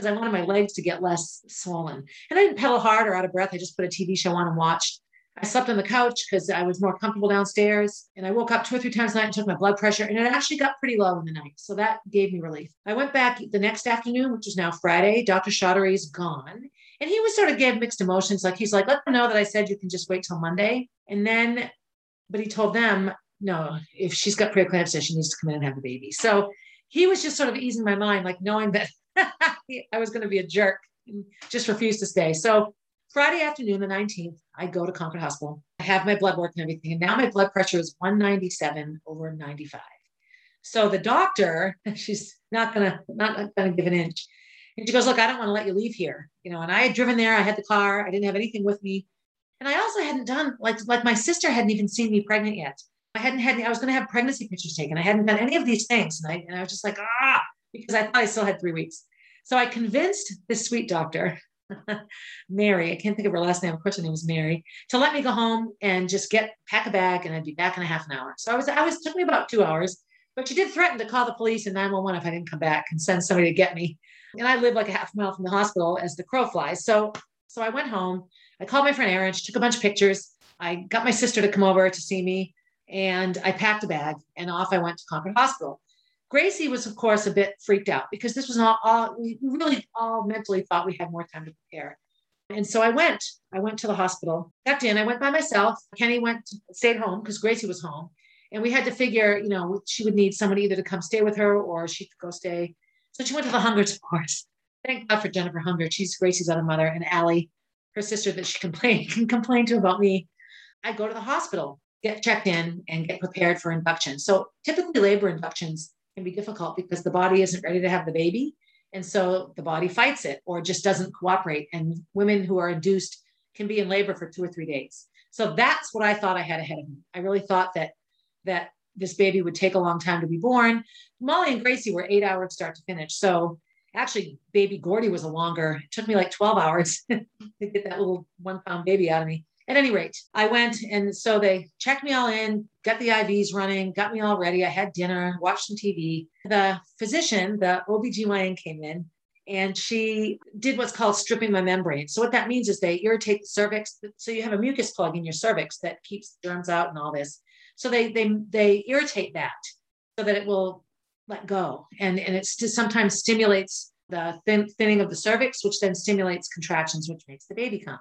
S1: because I wanted my legs to get less swollen. And I didn't pedal hard or out of breath. I just put a TV show on and watched. I slept on the couch because I was more comfortable downstairs. And I woke up two or three times a night and took my blood pressure, and it actually got pretty low in the night. So that gave me relief. I went back the next afternoon, which is now Friday. Dr. Chaudhari's gone. And he was sort of gave mixed emotions. Like he's like, let them know that I said you can just wait till Monday. And then, but he told them, no, if she's got preeclampsia, she needs to come in and have the baby. So he was just sort of easing my mind, like knowing that I was going to be a jerk and just refused to stay. So Friday afternoon, the 19th, I go to Concord Hospital. I have my blood work and everything. And now my blood pressure is 197 over 95. So the doctor, she's not gonna, not gonna give an inch. And she goes, Look, I don't want to let you leave here. You know, and I had driven there, I had the car, I didn't have anything with me. And I also hadn't done like like my sister hadn't even seen me pregnant yet. I hadn't had I was gonna have pregnancy pictures taken. I hadn't done any of these things. And I and I was just like, ah, because I thought I still had three weeks. So I convinced this sweet doctor, Mary, I can't think of her last name, of course her name was Mary, to let me go home and just get pack a bag and I'd be back in a half an hour. So I was I was took me about two hours, but she did threaten to call the police and 911 if I didn't come back and send somebody to get me. And I live like a half mile from the hospital as the crow flies. So so I went home. I called my friend Erin. She took a bunch of pictures. I got my sister to come over to see me, and I packed a bag and off I went to Concord Hospital. Gracie was, of course, a bit freaked out because this was not all, we really all mentally thought we had more time to prepare. And so I went, I went to the hospital, checked in, I went by myself. Kenny went, to, stayed home because Gracie was home. And we had to figure, you know, she would need somebody either to come stay with her or she could go stay. So she went to the Hungers, of course. Thank God for Jennifer Hunger. She's Gracie's other mother and Allie, her sister that she complain, can complain to about me. I go to the hospital, get checked in and get prepared for induction. So typically labor inductions can be difficult because the body isn't ready to have the baby. And so the body fights it or just doesn't cooperate. And women who are induced can be in labor for two or three days. So that's what I thought I had ahead of me. I really thought that that this baby would take a long time to be born. Molly and Gracie were eight hours start to finish. So actually, baby Gordy was a longer. It took me like 12 hours to get that little one pound baby out of me. At any rate, I went and so they checked me all in, got the IVs running, got me all ready. I had dinner, watched some TV. The physician, the OBGYN came in and she did what's called stripping my membrane. So what that means is they irritate the cervix. So you have a mucus plug in your cervix that keeps germs out and all this. So they they they irritate that so that it will let go. And, and it sometimes stimulates the thin, thinning of the cervix, which then stimulates contractions, which makes the baby come.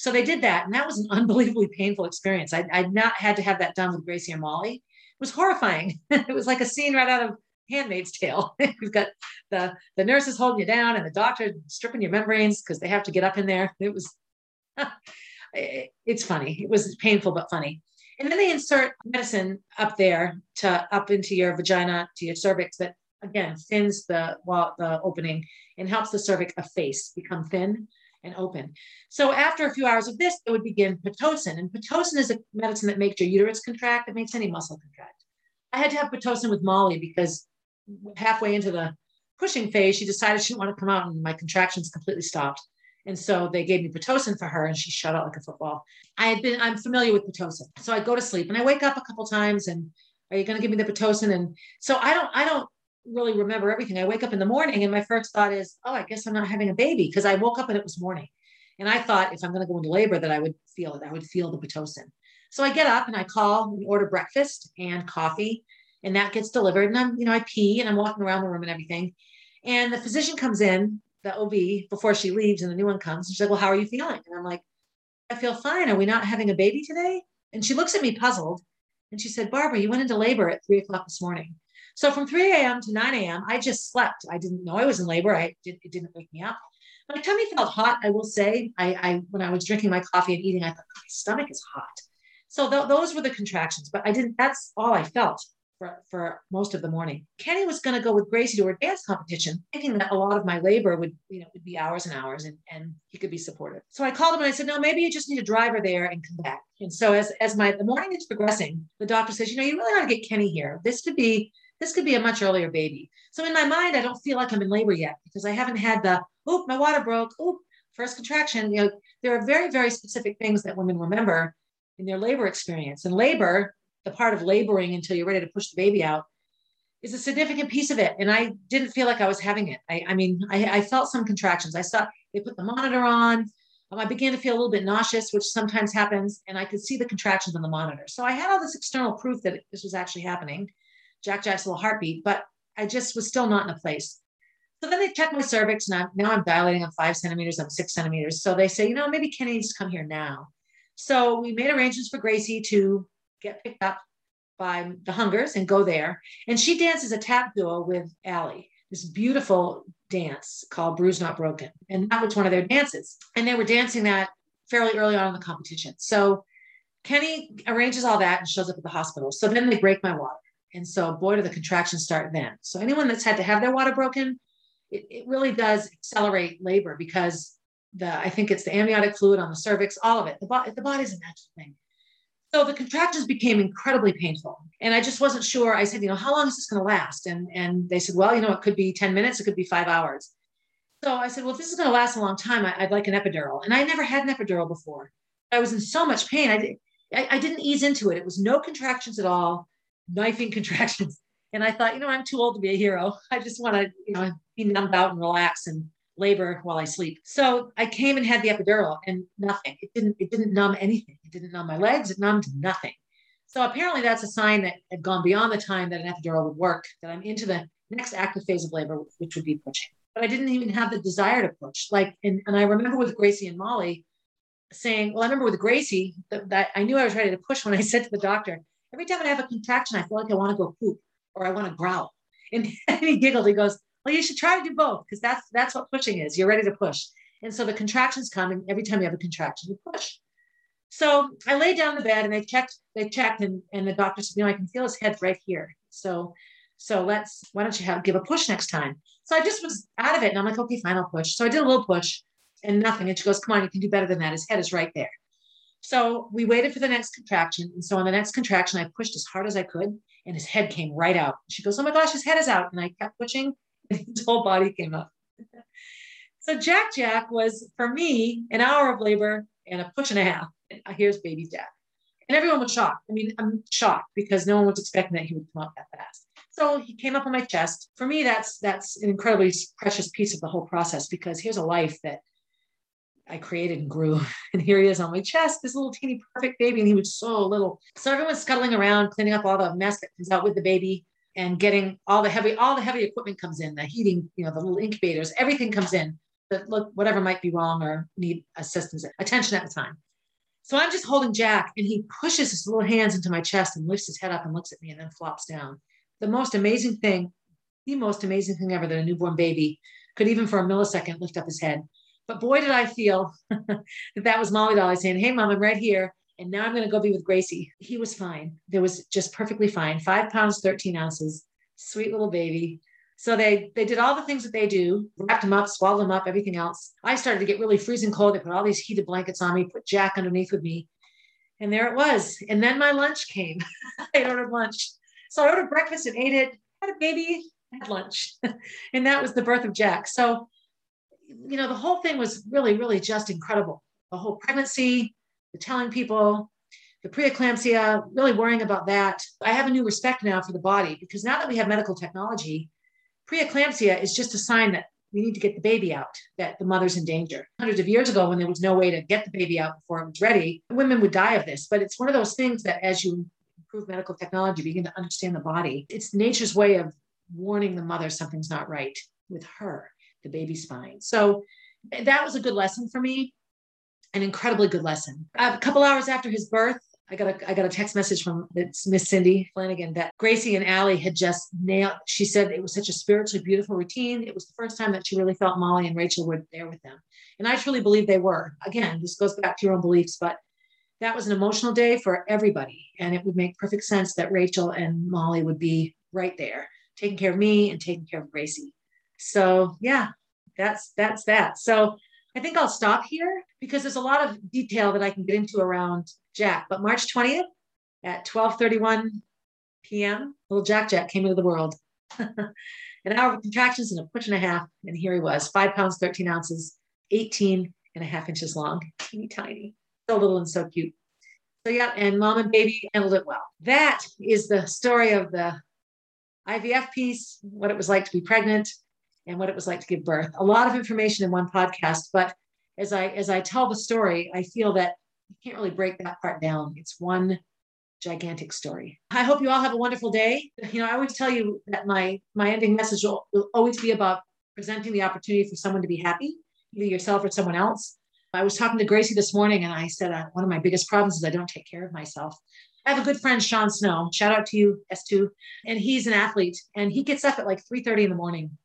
S1: So they did that. And that was an unbelievably painful experience. I, I'd not had to have that done with Gracie or Molly. It was horrifying. it was like a scene right out of Handmaid's Tale. You've got the, the nurses holding you down and the doctor stripping your membranes because they have to get up in there. It was, it's funny. It was painful, but funny. And then they insert medicine up there to up into your vagina, to your cervix that again thins the, well, the opening and helps the cervix efface, become thin and open. So after a few hours of this, it would begin Pitocin. And Pitocin is a medicine that makes your uterus contract. It makes any muscle contract. I had to have Pitocin with Molly because halfway into the pushing phase, she decided she didn't want to come out and my contractions completely stopped. And so they gave me Pitocin for her and she shut out like a football. I had been, I'm familiar with Pitocin. So I go to sleep and I wake up a couple times and are you going to give me the Pitocin? And so I don't, I don't really remember everything. I wake up in the morning and my first thought is, oh, I guess I'm not having a baby because I woke up and it was morning. And I thought if I'm going to go into labor that I would feel it, I would feel the Pitocin. So I get up and I call and order breakfast and coffee and that gets delivered. And I'm, you know, I pee and I'm walking around the room and everything. And the physician comes in, the OB, before she leaves and the new one comes. And she's like, well, how are you feeling? And I'm like, I feel fine. Are we not having a baby today? And she looks at me puzzled. And she said, Barbara, you went into labor at three o'clock this morning. So from 3 a.m. to 9 a.m., I just slept. I didn't know I was in labor. I did, it didn't wake me up. My tummy felt hot. I will say, I, I when I was drinking my coffee and eating, I thought my stomach is hot. So th- those were the contractions, but I didn't. That's all I felt for, for most of the morning. Kenny was going to go with Gracie to her dance competition, thinking that a lot of my labor would, you know, would be hours and hours and, and he could be supportive. So I called him and I said, no, maybe you just need a driver there and come back. And so as, as my, the morning is progressing, the doctor says, you know, you really ought to get Kenny here. This could be this could be a much earlier baby. So in my mind, I don't feel like I'm in labor yet because I haven't had the, oop, my water broke, oop, first contraction. You know, there are very, very specific things that women remember in their labor experience. And labor, the part of laboring until you're ready to push the baby out, is a significant piece of it. And I didn't feel like I was having it. I, I mean, I, I, felt some contractions. I saw they put the monitor on. Um, I began to feel a little bit nauseous, which sometimes happens, and I could see the contractions on the monitor. So I had all this external proof that this was actually happening. Jack Jack's little heartbeat, but I just was still not in a place. So then they checked my cervix, and I'm, now I'm dilating. I'm five centimeters. I'm six centimeters. So they say, you know, maybe Kenny needs to come here now. So we made arrangements for Gracie to get picked up by the Hungers and go there. And she dances a tap duo with Allie, this beautiful dance called Bruise Not Broken. And that was one of their dances. And they were dancing that fairly early on in the competition. So Kenny arranges all that and shows up at the hospital. So then they break my water. And so, boy, do the contractions start then. So, anyone that's had to have their water broken, it, it really does accelerate labor because the I think it's the amniotic fluid on the cervix, all of it. The, bo- the body's a natural thing. So the contractions became incredibly painful. And I just wasn't sure. I said, you know, how long is this going to last? And, and they said, well, you know, it could be 10 minutes, it could be five hours. So I said, well, if this is going to last a long time, I, would like an epidural. And I never had an epidural before. I was in so much pain. I, I, I didn't ease into it. It was no contractions at all, knifing contractions. And I thought, you know, I'm too old to be a hero. I just want to, you know, be numbed out and relax and labor while I sleep. So I came and had the epidural and nothing. It didn't, it didn't numb anything. It didn't numb my legs. It numbed nothing. So apparently that's a sign that had gone beyond the time that an epidural would work, that I'm into the next active phase of labor, which would be pushing. But I didn't even have the desire to push. Like, and, and I remember with Gracie and Molly saying, well, I remember with Gracie that, that I knew I was ready to push when I said to the doctor, every time I have a contraction, I feel like I want to go poop or I want to growl. And, he giggled. He goes, well, you should try to do both because that's that's what pushing is. You're ready to push. And so the contractions come, and every time you have a contraction, you push. So I laid down the bed and they checked, they checked, and, and the doctor said, you know, I can feel his head right here. So, so let's, why don't you have give a push next time? So I just was out of it. And I'm like, okay, fine, I'll push. So I did a little push and nothing. And she goes, come on, you can do better than that. His head is right there. So we waited for the next contraction. And so on the next contraction, I pushed as hard as I could and his head came right out. She goes, oh my gosh, his head is out. And I kept pushing and his whole body came up. so Jack Jack was for me an hour of labor and a push and a half. Uh, here's baby Jack. And everyone was shocked. I mean, I'm shocked because no one was expecting that he would come up that fast. So he came up on my chest. For me, that's that's an incredibly precious piece of the whole process because here's a life that I created and grew. And here he is on my chest, this little teeny perfect baby. And he was so little. So everyone's scuttling around, cleaning up all the mess that comes out with the baby and getting all the heavy, all the heavy equipment comes in, the heating, you know, the little incubators, everything comes in that look, whatever might be wrong or need assistance, attention at the time. So I'm just holding Jack and he pushes his little hands into my chest and lifts his head up and looks at me and then flops down. The most amazing thing, the most amazing thing ever that a newborn baby could even for a millisecond lift up his head. But boy, did I feel that that was Molly Dolly saying, Hey, mom, I'm right here and now I'm going to go be with Gracie. He was fine. There was just perfectly fine. Five pounds, 13 ounces, sweet little baby. So they they did all the things that they do, wrapped him up, swallowed him up, everything else. I started to get really freezing cold. They put all these heated blankets on me, put Jack underneath with me. And there it was. And then my lunch came. I ordered lunch. So I ordered breakfast and ate it, had a baby, had lunch. and that was the birth of Jack. So, you know, the whole thing was really, really just incredible. The whole pregnancy, the telling people, the preeclampsia, really worrying about that. I have a new respect now for the body because now that we have medical technology, preeclampsia is just a sign that we need to get the baby out, that the mother's in danger. Hundreds of years ago, when there was no way to get the baby out before it was ready, women would die of this. But it's one of those things that as you improve medical technology, begin to understand the body, it's nature's way of warning the mother something's not right with her, the baby's fine. So eh, that was a good lesson for me an incredibly good lesson. A couple hours after his birth, I got a I got a text message from it's Miss Cindy Flanagan that Gracie and Allie had just nailed. She said it was such a spiritually beautiful routine. It was the first time that she really felt Molly and Rachel were there with them, and I truly believe they were. Again, this goes back to your own beliefs, but that was an emotional day for everybody, and it would make perfect sense that Rachel and Molly would be right there, taking care of me and taking care of Gracie. So yeah, that's that's that. So I think I'll stop here because there's a lot of detail that I can get into around Jack. But March 20th at 12:31 p.m., little Jack Jack came into the world. An hour of contractions and a push and a half, and here he was, five pounds 13 ounces, 18 and a half inches long, teeny tiny, so little and so cute. So yeah, and mom and baby handled it well. That is the story of the IVF piece, what it was like to be pregnant, and what it was like to give birth. A lot of information in one podcast, but as I as I tell the story, I feel that you can't really break that part down. It's one gigantic story. I hope you all have a wonderful day. You know, I always tell you that my my ending message will, will always be about presenting the opportunity for someone to be happy, either yourself or someone else. I was talking to Gracie this morning, and I said uh, one of my biggest problems is I don't take care of myself. I have a good friend, Sean Snow. Shout out to you, S2. And he's an athlete, and he gets up at like 3:30 in the morning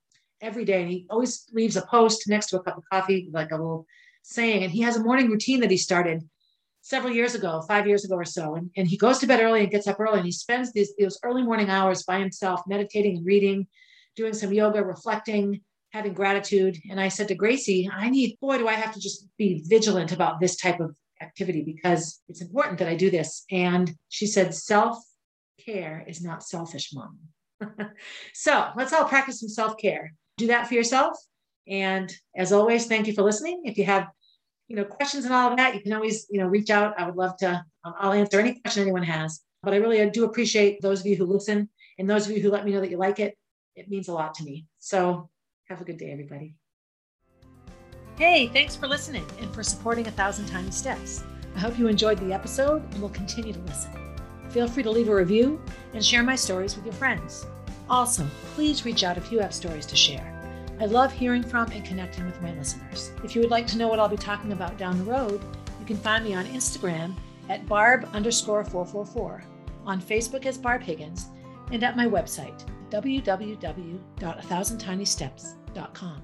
S1: every day. And he always leaves a post next to a cup of coffee, like a little saying, and he has a morning routine that he started several years ago, five years ago or so. And, and he goes to bed early and gets up early and he spends these, those early morning hours by himself, meditating and reading, doing some yoga, reflecting, having gratitude. And I said to Gracie, I need, boy, do I have to just be vigilant about this type of activity because it's important that I do this. And she said, self care is not selfish, mom. so let's all practice some self care. Do that for yourself. And as always, thank you for listening. If you have you know questions and all of that, you can always you know reach out. I would love to. Um, I'll answer any question anyone has. But I really do appreciate those of you who listen and those of you who let me know that you like it. It means a lot to me. So have a good day, everybody. Hey, thanks for listening and for supporting A Thousand Tiny Steps. I hope you enjoyed the episode and will continue to listen. Feel free to leave a review and share my stories with your friends. Also, please reach out if you have stories to share. I love hearing from and connecting with my listeners. If you would like to know what I'll be talking about down the road, you can find me on Instagram at barb underscore 444, on Facebook as Barb Higgins, and at my website, www.athousandtinysteps.com.